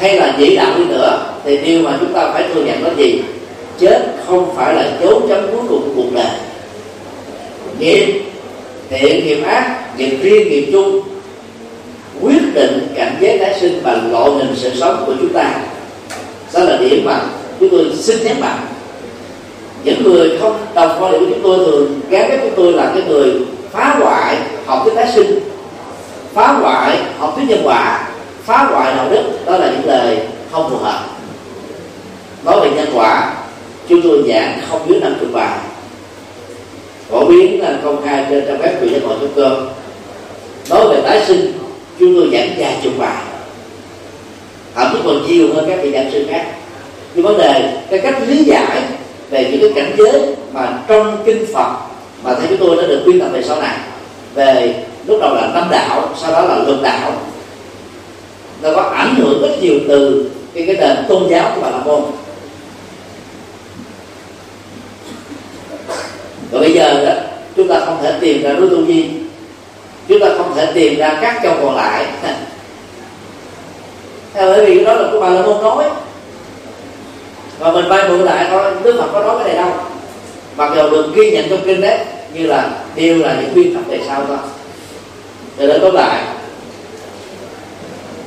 hay là chỉ đạo đi nữa, thì điều mà chúng ta phải thừa nhận là gì? Chết không phải là chốn chấm cuối cùng của cuộc đời. Nghiệp thiện nghiệp ác, nghiệp riêng, nghiệp chung. Quyết định cảnh giới tái sinh và lộ hình sự sống của chúng ta. Đó là điểm mà chúng tôi xin nhấn mạnh. Những người không đồng quan điểm của chúng tôi thường gán ghép chúng tôi là cái người phá hoại học thuyết tái sinh, phá hoại học thuyết nhân quả, phá hoại đạo đức. Đó là những lời không phù hợp. Nói về nhân quả, chúng tôi giảng không dưới năm chục bài phổ biến là công khai trên trang web của giáo hội chúng tôi nói về tái sinh, chúng tôi giảng vài chục bài. Thậm chí còn nhiều hơn các vị giảng sư khác. Nhưng vấn đề, cái cách lý giải về những cái cảnh giới mà trong kinh phật mà theo chúng tôi đã được biên tập về sau này, về lúc đầu là tâm đạo, sau đó là luận đạo, nó có ảnh hưởng rất nhiều từ cái cái nền tôn giáo của bà la môn. Và bây giờ đó, chúng ta không thể tìm ra đối tu duy chúng ta không thể tìm ra các châu còn lại. [LAUGHS] Bởi vì đó là của bà là môn nói. Và mình vay mượn lại thôi, đức phật có nói cái này đâu. Mặc dù được ghi nhận trong kinh đấy, như là đều là những quy tập về sau thôi. Để nói tóm lại,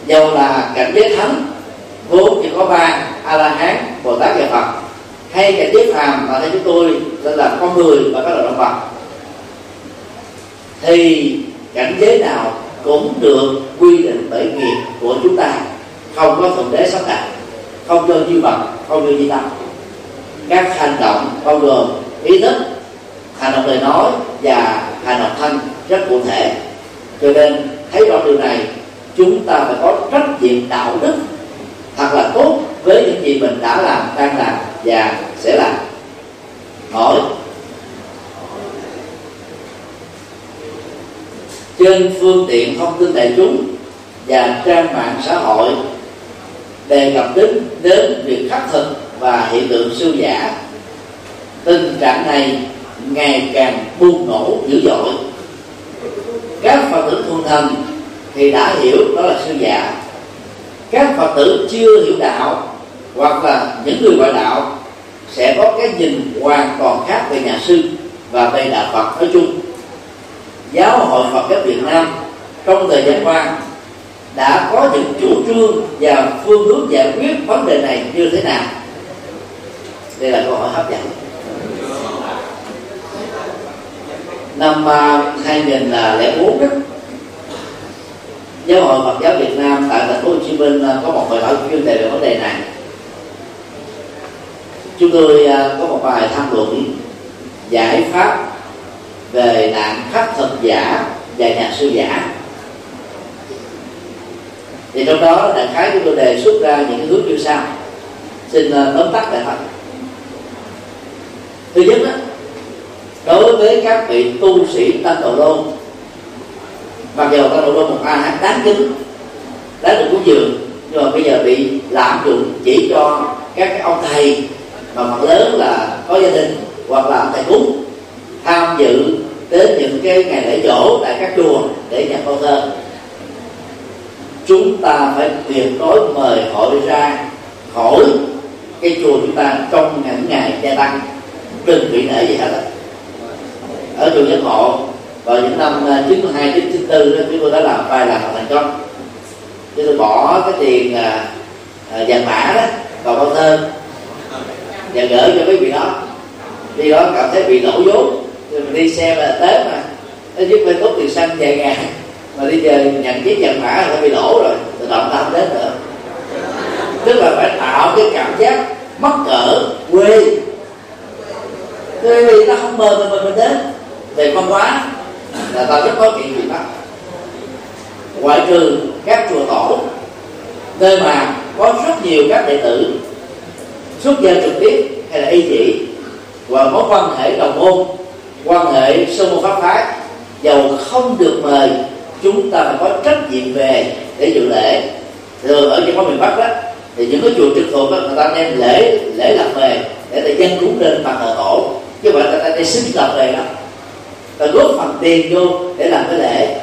dầu là cảnh giới thánh, vốn chỉ có ba a la hán, bồ tát và phật hay cảnh giới phàm mà theo chúng tôi tên là con người và các loài động vật thì cảnh giới nào cũng được quy định bởi nghiệp của chúng ta. Không có thượng đế sắp đặt, không cho duy vật không cho duy tâm các hành động bao gồm ý thức, hành động lời nói và hành động thân rất cụ thể. Cho nên thấy rõ điều này, chúng ta phải có trách nhiệm đạo đức thật là tốt với những gì mình đã làm, đang làm và sẽ làm hỏi trên phương tiện thông tin đại chúng và trang mạng xã hội đề cập đến đến việc khắc thực và hiện tượng siêu giả, tình trạng này ngày càng bùng nổ dữ dội. Các phật tử thuần thần thì đã hiểu đó là siêu giả. Các phật tử chưa hiểu đạo hoặc là những người ngoại đạo sẽ có cái nhìn hoàn toàn khác về nhà sư và về đạo Phật nói chung. Giáo hội Phật giáo Việt Nam trong thời gian qua đã có những chủ trương và phương hướng giải quyết vấn đề này như thế nào? Đây là câu hỏi hấp dẫn. Năm 2004 đó. Giáo hội Phật giáo Việt Nam tại thành phố Hồ Chí Minh à, có một hội thảo chuyên đề về vấn đề này chúng tôi à, có một bài tham luận giải pháp về nạn khắc thật giả và nhà sư giả. Thì trong đó đại khái chúng tôi đề xuất ra những cái hướng như sau. Xin à, tóm tắt lại thôi thứ nhất đó, đối với các vị tu sĩ tăng độ đô mặc dù tăng độ đô một a hát đáng kính đáng được cúng dường nhưng mà bây giờ bị lạm dụng chỉ cho các cái ông thầy mà phần lớn là có gia đình hoặc là thầy cúng tham dự đến những cái ngày lễ dỗ tại các chùa để nhận con thơ chúng ta phải tuyệt đối mời hội ra khỏi cái chùa chúng ta trong những ngày gia tăng. Đừng bị nể gì hết ở chùa nhân hộ vào những năm à, 92 94 đó chúng tôi đã làm vài lần thành công. Chúng tôi bỏ cái tiền à, à vàng mã đó vào con thơ và gửi cho mấy vị đó. Đi đó cảm thấy bị lỗ vốn mình đi xe là tết mà. Nó giúp mấy tốt tiền xăng vài ngàn. Mà đi về nhận chiếc vàng mã là bị lỗ rồi. Tự động ta đến nữa. Tức là phải tạo cái cảm giác mắc cỡ, quê. Vì ta không mời mình mình đến. Về văn hóa, là ta rất có chuyện gì đó. Ngoại trừ các chùa tổ, nơi mà có rất nhiều các đệ tử xuất gia trực tiếp hay là y chỉ? Và mối quan hệ đồng môn quan hệ sơ môn pháp phái dầu không được mời chúng ta phải có trách nhiệm về để dự lễ. Thường ở trong miền bắc đó thì những cái chùa trực thuộc đó, người ta đem lễ lễ lập về để ta dân cúng lên bàn thờ tổ. Chứ mà người ta đem xin lập về đó ta góp phần tiền vô để làm cái lễ.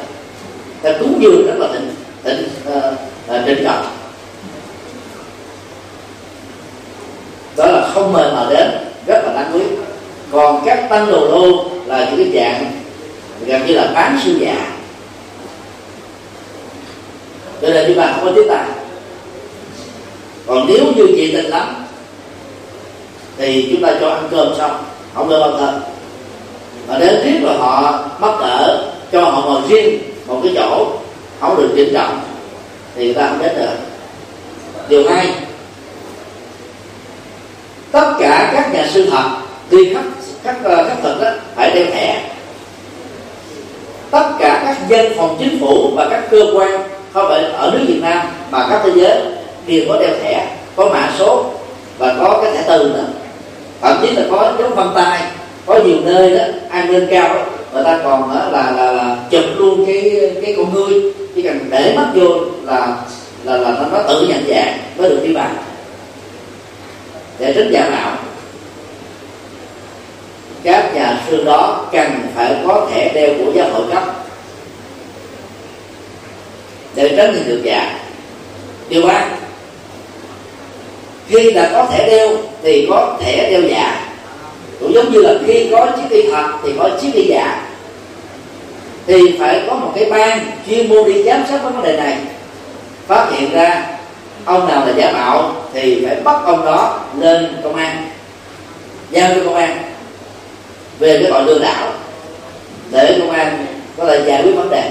Ta cúng dường rất là thịnh thịnh ờ, ờ, uh, uh, trịnh trọng. Đó là không mời mà đến, rất là đáng quý. Còn các tăng đồ lô là những cái dạng gần như là bán sư giả cho nên chúng ta không có tiếp tài. còn nếu như chị tình lắm, thì chúng ta cho ăn cơm xong, không được bao thân Và nếu biết là họ mắc cỡ, cho họ ngồi riêng một cái chỗ không được trịnh trọng, thì người ta không đến được. Điều hai tất cả các nhà sư thật đi khắp các các ờ, thực đó phải đeo thẻ. Tất cả các dân phòng chính phủ và các cơ quan không phải ở nước Việt Nam mà các thế giới đều có đeo thẻ có mã số và có cái thẻ từ nữa. Thậm chí là có dấu vân tay có nhiều nơi đó an ninh cao đó, người ta còn đó là, là, là chụp luôn cái cái con ngươi. Chỉ cần để mắt vô là là là nó, tự nhận dạng mới được đi vào để tránh giả mạo, các nhà sư đó cần phải có thẻ đeo của giáo hội cấp để tránh hình được giả. Điều ba, khi đã có thẻ đeo thì có thẻ đeo giả. Cũng giống như là khi có chiếc đi thật thì có chiếc đi giả. Thì phải có một cái ban chuyên môn đi giám sát vấn đề này, phát hiện ra ông nào là giả mạo thì phải bắt ông đó lên công an, giao cho công an, về cái tội lừa đảo để công an có thể giải quyết vấn đề.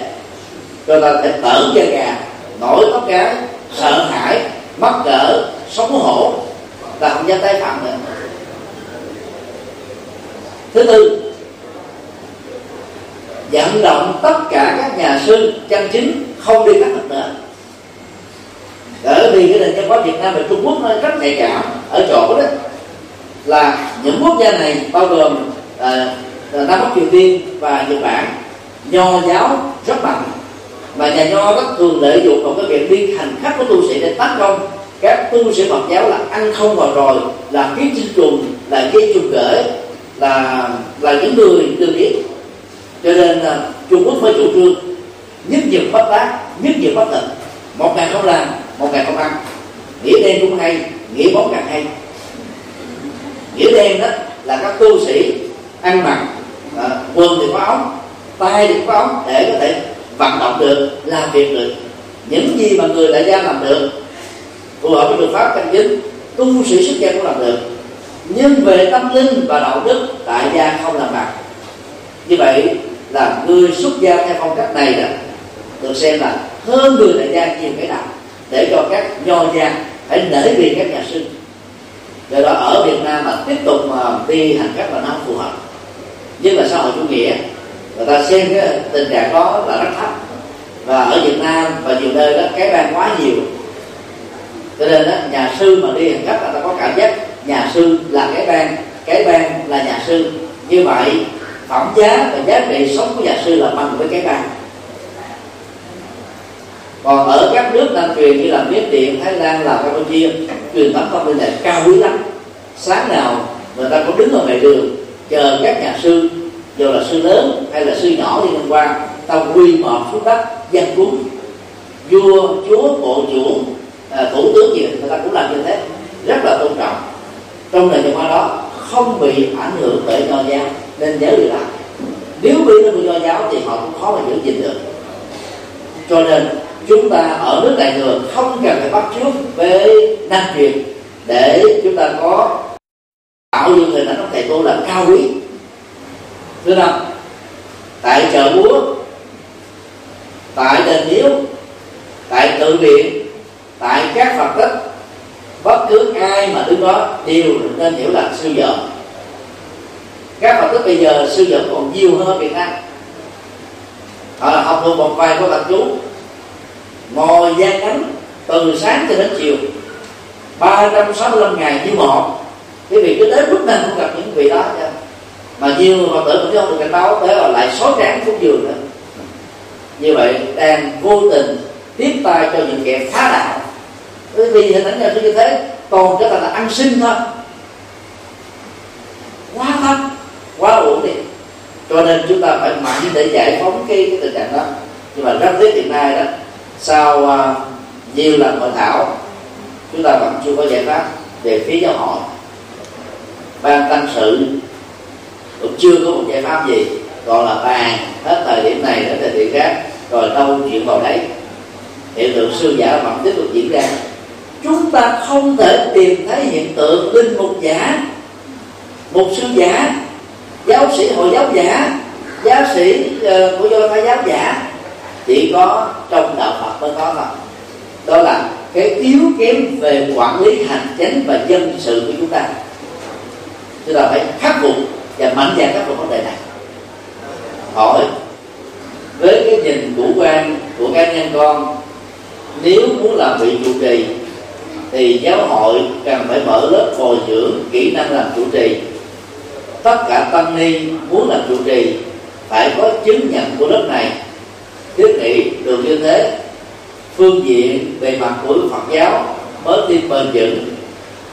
Cho ta phải tởn da gà, nổi tóc cái sợ hãi, mắc cỡ, sống hổ. Là không dám tái phạm nữa. Thứ tư vận động tất cả các nhà sư, chân chính không đi cắt thịt nữa bởi vì cái nền văn hóa Việt Nam và Trung Quốc nó rất nhạy cảm ở chỗ đó. Là những quốc gia này bao gồm uh, Nam Bắc Triều Tiên và Nhật Bản nho giáo rất mạnh. Và nhà nho rất thường lợi dụng vào cái việc đi hành khắc của tu sĩ để tấn công các tu sĩ Phật giáo là ăn không vào rồi là ký chinh trùng là gây trùng gửi là là những người từ biết. Cho nên là Trung Quốc mới chủ trương nhất dược bất tác nhất dược bất tịnh một ngày không làm một ngày không ăn. Nghĩa đen cũng hay nghĩa bóng càng hay. Nghĩa đen đó là các tu sĩ ăn mặc à, quần thì có ống tay thì có ống để có thể vận động được làm việc được. Những gì mà người đại gia làm được phù hợp với luật pháp căn chính tu sĩ xuất gia cũng làm được. Nhưng về tâm linh và đạo đức đại gia không làm bằng như vậy là người xuất gia theo phong cách này đó được xem là hơn người đại gia nhiều cái nào để cho các nho gia phải nể vì các nhà sư do đó ở Việt Nam mà tiếp tục mà đi hành cách là nó không phù hợp. Nhưng là xã hội chủ nghĩa. Người ta xem cái tình trạng đó là rất thấp. Và ở Việt Nam và nhiều nơi đó cái ban quá nhiều. Cho nên đó, nhà sư mà đi hành cách là ta có cảm giác nhà sư là cái ban cái ban là nhà sư. Như vậy phẩm giá và giá trị sống của nhà sư là bằng với cái ban còn ở các nước đang truyền như là việt điện thái lan lào campuchia truyền thống tâm linh này cao quý lắm. Sáng nào người ta cũng đứng ở ngoài đường chờ các nhà sư dù là sư lớn hay là sư nhỏ đi hôm qua ta quy mọt xuống đất dân cúng. Vua chúa bộ trưởng à, thủ tướng gì người ta cũng làm như thế. Rất là tôn trọng. Trong nền văn hóa đó không bị ảnh hưởng bởi nho giáo nên nhớ điều đó. Nếu bị nó bị nho giáo thì họ cũng khó mà giữ gìn được. Cho nên chúng ta ở nước đại thừa không cần phải bắt trước với nam truyền để chúng ta có tạo dựng hình ảnh ông thầy cô là cao quý. Thứ năm tại chợ búa tại đền miếu tại tự viện tại các phật tích, bất cứ ai mà đứng đó đều nên hiểu là sư vợ. Các phật tích bây giờ sư vợ còn nhiều hơn việt nam. Họ là học thuộc một vài của tập chú ngồi gian cánh từ sáng cho đến chiều. 365 ngày như một cái vị cứ đến lúc nào cũng gặp những vị đó chứ mà nhiều mà tử cũng không được cảnh báo thế là lại xóa tráng xuống giường nữa. Như vậy đang vô tình tiếp tay cho những kẻ phá đạo. Bởi vì hình ảnh nhà như thế còn cái thành là ăn sinh thôi. Quá thấp quá uổng đi. Cho nên chúng ta phải mạnh để giải phóng cái, cái tình trạng đó. Nhưng mà rất tiếc hiện nay đó sau uh, à, nhiều lần hội thảo? Chúng ta vẫn chưa có giải pháp về phía giáo hội. Ban tâm sự cũng chưa có một giải pháp gì. Còn là bàn hết thời điểm này đến thời điểm khác rồi đâu chuyện vào đấy. Hiện tượng sư giả vẫn tiếp tục diễn ra. Chúng ta không thể tìm thấy hiện tượng linh mục giả. Mục sư giả giáo sĩ hội giáo giả giáo sĩ uh, của do thái giáo giả chỉ có trong đạo phật mới có thôi. Đó là cái yếu kém về quản lý hành chính và dân sự của chúng ta. Chúng ta phải khắc phục và mạnh dạn khắc phục vấn đề này. Hỏi, với cái nhìn chủ quan của cá nhân con, nếu muốn làm vị trụ trì, thì giáo hội cần phải mở lớp bồi dưỡng kỹ năng làm chủ trì. Tất cả tăng ni muốn làm chủ trì, phải có chứng nhận của lớp này thiết nghĩ được như thế. Phương diện về mặt của Phật giáo mới thêm bền vững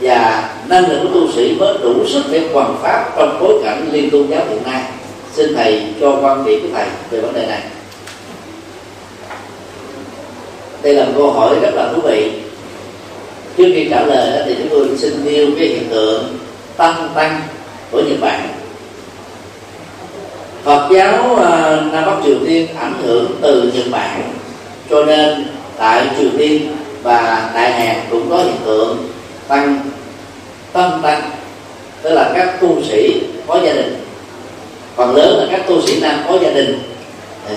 và năng lực của tu sĩ mới đủ sức để hoàn pháp trong bối cảnh liên tôn giáo hiện nay. Xin thầy cho quan điểm của thầy về vấn đề này. Đây là một câu hỏi rất là thú vị. Trước khi trả lời thì chúng tôi xin nêu cái hiện tượng tăng tăng của nhật bản phật giáo ờ, nam bắc triều tiên ảnh hưởng từ nhật bản, cho nên tại triều tiên và đại hàn cũng có hiện tượng tăng tâm tăng. Tức là các tu sĩ có gia đình. Phần lớn là các tu sĩ nam có gia đình.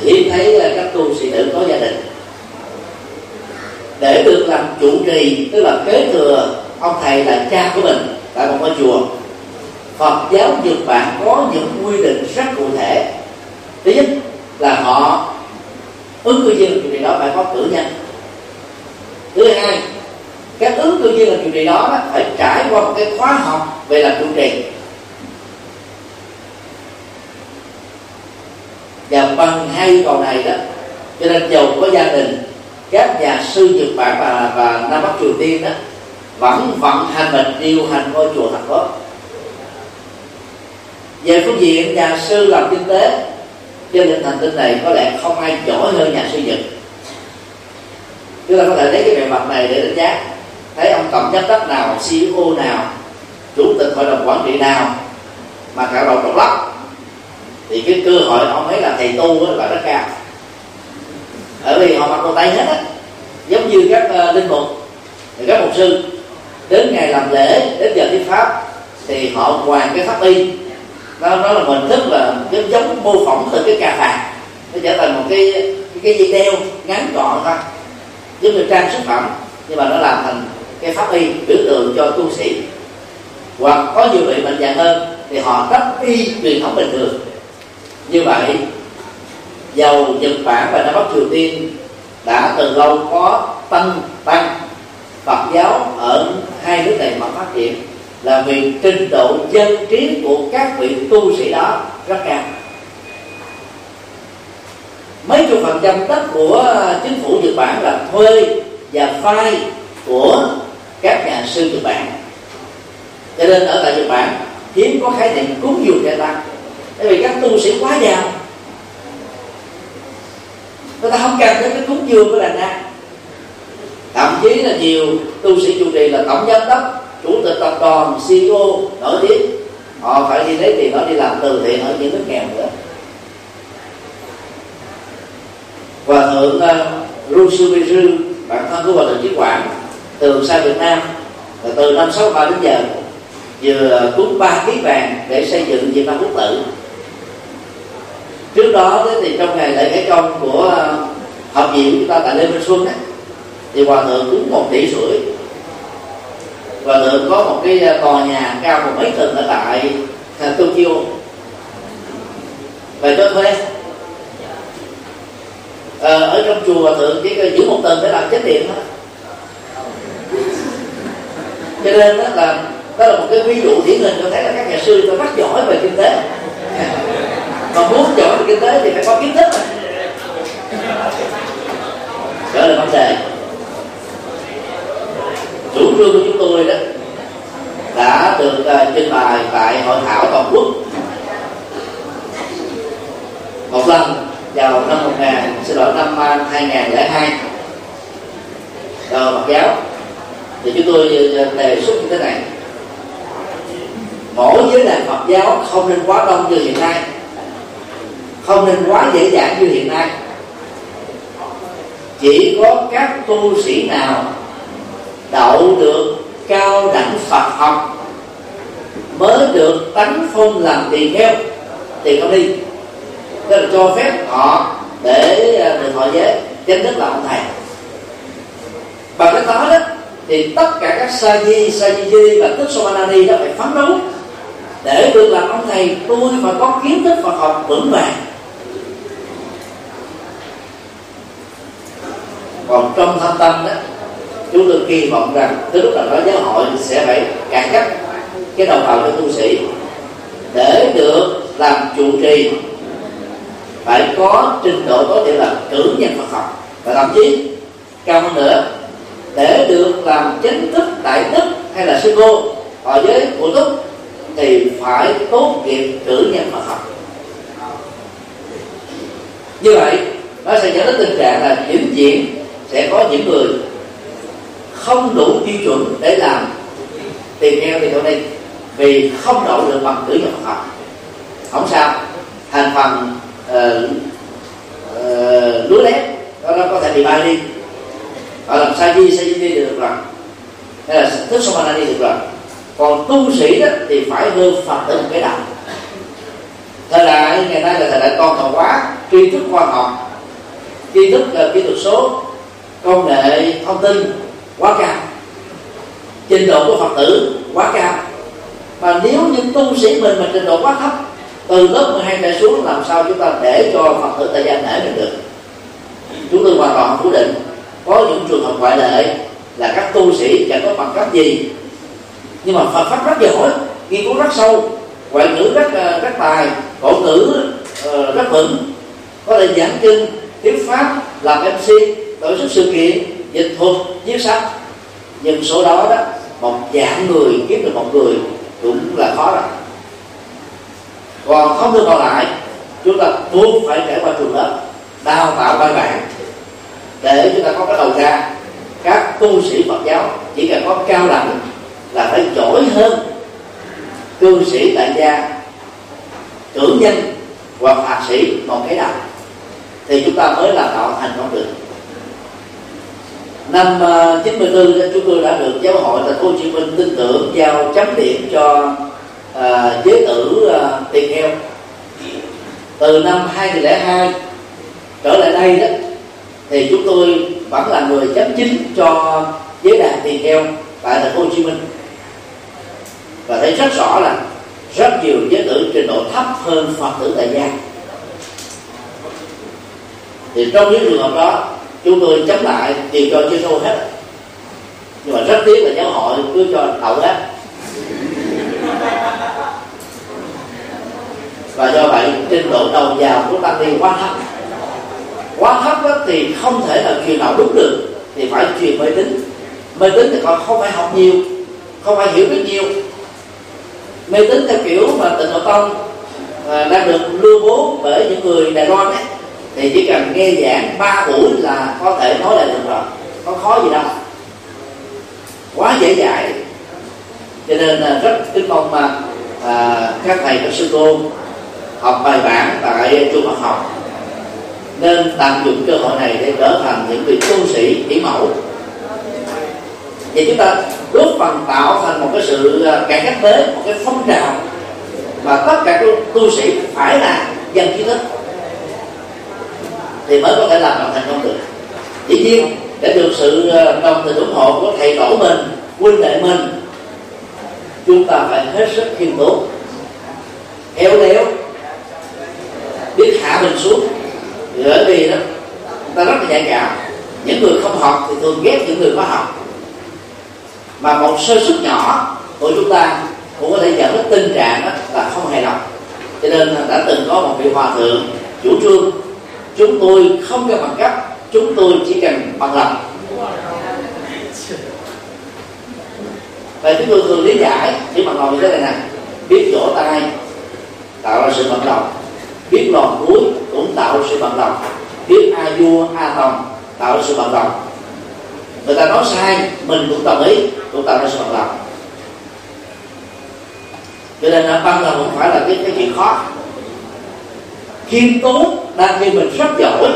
Hiếm thấy các tu sĩ nữ có gia đình. Để được làm chủ trì, tức là kế thừa ông thầy là cha của mình tại một ngôi chùa Phật giáo Nhật Bản có những quy định rất cụ thể. Thứ nhất là họ ứng cử viên chủ trì đó phải có cử nhân. Thứ hai các ứng cử viên làm chủ trì đó phải trải qua một cái khóa học về làm chủ trì. Và bằng hai yêu cầu này đó, cho nên giàu có gia đình, các nhà sư nhật bản và và nam bắc triều tiên đó, vẫn vận hành mình điều hành ngôi chùa thật tốt về phương diện nhà sư làm kinh tế trên định thành tinh này có lẽ không ai giỏi hơn nhà sư nhật chúng ta có thể lấy cái bề mặt này để đánh giá. Thấy ông tổng giám đốc nào ceo nào chủ tịch hội đồng quản trị nào mà cả đầu độc lắm thì cái cơ hội ông ấy là thầy tu là rất cao. Bởi vì họ mặc đồ tay hết á. Giống như các uh, linh mục các mục sư đến ngày làm lễ đến giờ thuyết pháp thì họ hoàn cái pháp y nó nó là mình thức là giống giống mô phỏng từ cái cà phạt. Nó trở thành một cái cái, cái dây đeo ngắn gọn thôi. Giống như trang sức phẩm nhưng mà nó làm thành cái pháp y biểu tượng cho tu sĩ. Hoặc có nhiều vị bệnh dạng hơn thì họ đắp y truyền thống bình thường. Như vậy dầu Nhật Bản và Nam Bắc Triều Tiên đã từ lâu có tăng tăng Phật giáo ở hai nước này mà phát triển là vì trình độ dân trí của các vị tu sĩ đó rất cao. Mấy chục phần trăm đất của chính phủ Nhật Bản là thuê và vay của các nhà sư Nhật Bản. Cho nên ở tại Nhật Bản hiếm có khái niệm cúng dường cho ta, bởi vì các tu sĩ quá giàu. Người ta không cần đến cái cúng dường của đàn na thậm chí là nhiều tu sĩ chủ trì là tổng giám đốc chủ tịch tập đoàn CEO nổi tiếng. Họ phải đi lấy tiền đó đi làm từ thiện ở những nước nghèo nữa. Và thượng à, uh, Rusubiru bản thân của hòa thượng chí quảng từ xa Việt Nam và từ năm 63 đến giờ vừa cúng ba ký vàng để xây dựng Việt Nam quốc tử. Trước đó thì trong ngày lễ khai công của à, học viện chúng ta tại lê minh xuân ấy, thì hòa thượng cúng một tỷ rưỡi và lượng có một cái à, tòa nhà cao một mấy tầng ở tại à, tokyo. Về cho thuê ờ, ở trong chùa thượng chỉ giữ một tầng để làm chánh điện thôi cho nên đó là đó là một cái ví dụ điển hình cho thấy là các nhà sư ta rất giỏi về kinh tế. Mà muốn giỏi về kinh tế thì phải có kiến thức đó là vấn đề chủ trương của chúng tôi đó đã được uh, trình bày tại hội thảo toàn quốc. Một lần vào năm 1000 xin lỗi năm 2002 đầu Phật giáo thì chúng tôi à, à, đề xuất như thế này. Mỗi giới đàn Phật giáo không nên quá đông như hiện nay. Không nên quá dễ dàng như hiện nay. Chỉ có các tu sĩ nào đậu được cao đẳng Phật học, mới được tánh phong làm tỳ kheo tiền không đi tức là cho phép họ để à, được họ giới chính thức là ông thầy. Bằng cái đó đó, thì tất cả các sa di sa di di và tức somanani đó phải phấn đấu để được làm ông thầy tôi phải có kiến thức Phật học vững vàng. Còn trong thâm tâm đó chúng tôi kỳ vọng rằng tới lúc nào đó giáo hội sẽ phải cải cách cái đầu vào cho tu sĩ để được làm trụ trì. Phải có trình độ có thể là cử nhân Phật học và thậm chí cao hơn nữa, để được làm chính thức đại đức hay là sư cô ở giới phụ túc thì phải tốt nghiệp cử nhân Phật học. Như vậy, nó sẽ dẫn đến tình trạng là vĩnh viễn sẽ có những người không đủ tiêu chuẩn để làm tiền theo thì thôi đi. Vì không đậu được bằng cử nhân Phật. Học không sao. Thành phần uh, uh, lúa lép đó nó có thể bị bay đi. Và làm sai di sai di được rồi. Hay là thức đi được rồi. Còn tu sĩ đó thì phải hơn phật tử một cái đầu thời đại ngày nay là thời đại con cầu quá tri thức khoa học tri thức uh, kỹ thuật số công nghệ thông tin quá cao. Trình độ của phật tử quá cao. Mà nếu như tu sĩ mình mà trình độ quá thấp, từ lớp 12 trở xuống, làm sao chúng ta để cho phật tử tại gia nể mình được? Chúng tôi hoàn toàn phủ định, có những trường hợp ngoại lệ là các tu sĩ chẳng có bằng cấp gì. Nhưng mà Phật pháp rất giỏi nghiên cứu rất sâu, ngoại ngữ rất ờ, rất tài, cổ ngữ ờ, rất vững. Có thể giảng kinh, thuyết pháp, làm mc tổ chức sự kiện dịch thuật viết sách nhưng số đó đó, một dạng người kiếm được một người, cũng là khó rồi. Còn không được còn lại, chúng ta buộc phải trải qua trường lớp đào tạo bài bản để chúng ta có cái đầu ra. Các tu sĩ Phật giáo chỉ cần có cao đẳng là phải giỏi hơn. Cư sĩ tại gia trưởng nhân hoặc thạc sĩ một cái đầu thì chúng ta mới làm đạo thành công được năm à, 94 chúng tôi đã được giáo hội thành phố Hồ Chí Minh tin tưởng giao chấm điểm cho à, giới tử à, tiền heo. Từ năm 2002 trở lại đây đó thì chúng tôi vẫn là người chấm chính cho giới đàn tiền heo tại thành phố Hồ Chí Minh. Và thấy rất rõ là rất nhiều giới tử trình độ thấp hơn phật tử tại gia. Thì trong những trường hợp đó chúng tôi chấm lại đều cho chưa sâu hết. Nhưng mà rất tiếc là giáo hội cứ cho đậu hết. Và do vậy trình độ đầu vào của tăng ni quá thấp. Quá thấp đó thì không thể là truyền đạo đúng được. Thì phải truyền mê tín. Mê tín thì còn không phải học nhiều không phải hiểu biết nhiều. Mê tín theo kiểu mà tịnh độ tông à, đang được lưu bố bởi những người đài loan ấy thì chỉ cần nghe giảng ba buổi là có thể nói lại được rồi. Có khó gì đâu. Quá dễ dạy, cho nên rất kính mong mà à, các thầy các sư cô học bài bản tại trung học học. Nên tận dụng cơ hội này để trở thành những vị tu sĩ chỉ mẫu. Thì chúng ta góp phần tạo thành một cái sự à, cải cách tế một cái phong trào mà tất cả các tu sĩ phải là dân trí thức thì mới có thể làm được thành công được. Dĩ nhiên, để được sự ờ, đồng tình ủng hộ của thầy tổ mình huynh đệ mình, chúng ta phải hết sức khiêm tốn. Khéo léo, biết hạ mình xuống. Bởi vì đó ta rất là nhạy cảm. Những người không học thì thường ghét những người có học. Mà một sơ suất nhỏ của chúng ta cũng có thể dẫn đến tình trạng đó là không hài lòng. Cho cho nên đã từng có một vị hòa thượng, chủ trương chúng tôi không cần bằng cấp, chúng tôi chỉ cần bằng lòng Vậy chúng tôi thường lý giải chỉ bằng lòng như thế này nè, biết chỗ tay tạo ra sự bằng lòng. Biết lòn cuối cũng tạo ra sự bằng lòng. Biết a vua, a tòng, tạo ra sự bằng lòng. Người ta nói sai, mình cũng đồng ý, cũng tạo ra sự bằng lòng. Cho nên là bằng lòng không phải là cái cái chuyện khó khiêm tốn đang khi mình rất giỏi,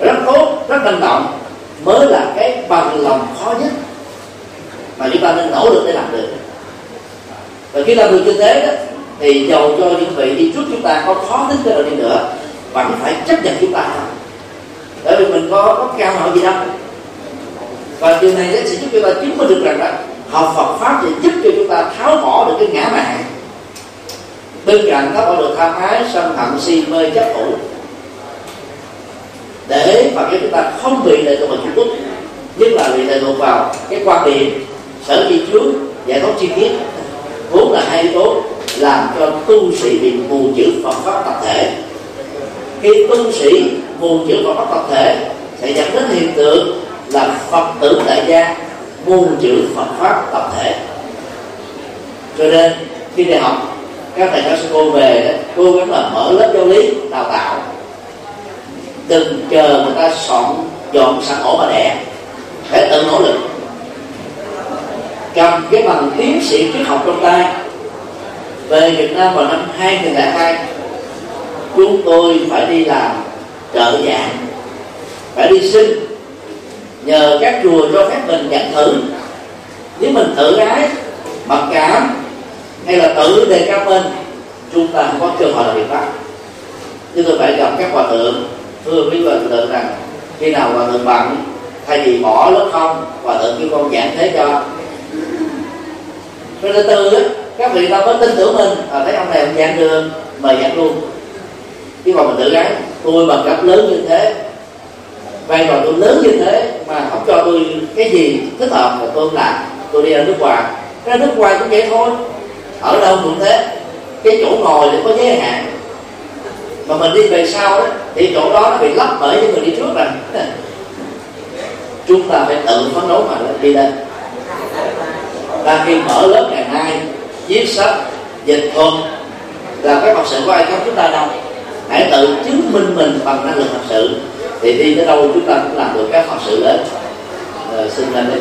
rất tốt, rất năng động mới là cái bằng lòng khó nhất. Mà chúng ta nên nỗ lực để làm được. Và khi làm được như thế đó, thì dầu cho những vị đi trước chúng ta có khó tính cái đâu đi nữa, vẫn phải chấp nhận chúng ta. Thôi bởi vì mình có có cao hậu gì đâu. Và điều này sẽ giúp chúng ta chứng minh được rằng là học Phật pháp sẽ giúp cho chúng ta tháo bỏ được cái ngã mạn bên cạnh các bạo lực tham ái, sân hận, si mê, chấp thủ. Để mà cho chúng ta không bị lệ thuộc vào chủ quốc, nhất là bị lệ thuộc vào cái quan điểm sở di trước giải thoát chi tiết. Vốn là hai yếu tố làm cho tu sĩ bị mù chữ Phật pháp tập thể. Khi tu sĩ mù chữ Phật pháp tập thể, sẽ dẫn đến hiện tượng là Phật tử đại gia mù chữ Phật pháp tập thể. Cho nên, khi đại học các thầy giáo sư cô về cố gắng là mở lớp giáo lý, đào tạo. Đừng chờ người ta soạn dọn sẵn ổ mà đẻ phải tự nỗ lực. Cầm cái bằng tiến sĩ triết học trong tay. Về Việt Nam vào năm 2002 chúng tôi phải đi làm trợ giảng, phải đi xin. Nhờ các chùa cho phép mình nhận thử. Nếu mình tự ái, mặc cảm hay là tự đề cao mình chúng ta không có cơ hội là việc pháp. Chúng tôi phải gặp các hòa thượng thưa quý hòa thượng rằng khi nào hòa thượng bận thay vì bỏ lớp không hòa thượng kêu con giảng thế cho. Rồi từ từ các vị ta mới tin tưởng mình à, thấy ông này ông giảng được mời giảng luôn. Chứ còn mình tự gắn tôi bằng cấp lớn như thế vai trò tôi lớn như thế mà không cho tôi cái gì thích hợp là tôi làm tôi đi ra nước ngoài. Ra nước ngoài cũng vậy thôi ở đâu cũng thế. Cái chỗ ngồi thì có giới hạn. Mà mình đi về sau đó thì chỗ đó nó bị lấp bởi những người đi trước rồi. Chúng ta phải tự phấn đấu mà đi lên. Ta khi mở lớp ngày nay viết sách dịch thuật là các học sự của ai không chúng ta đâu. Hãy tự chứng minh mình bằng năng lực thật sự. Thì đi tới đâu chúng ta cũng làm được các học sự đấy, à, ờ, xin lên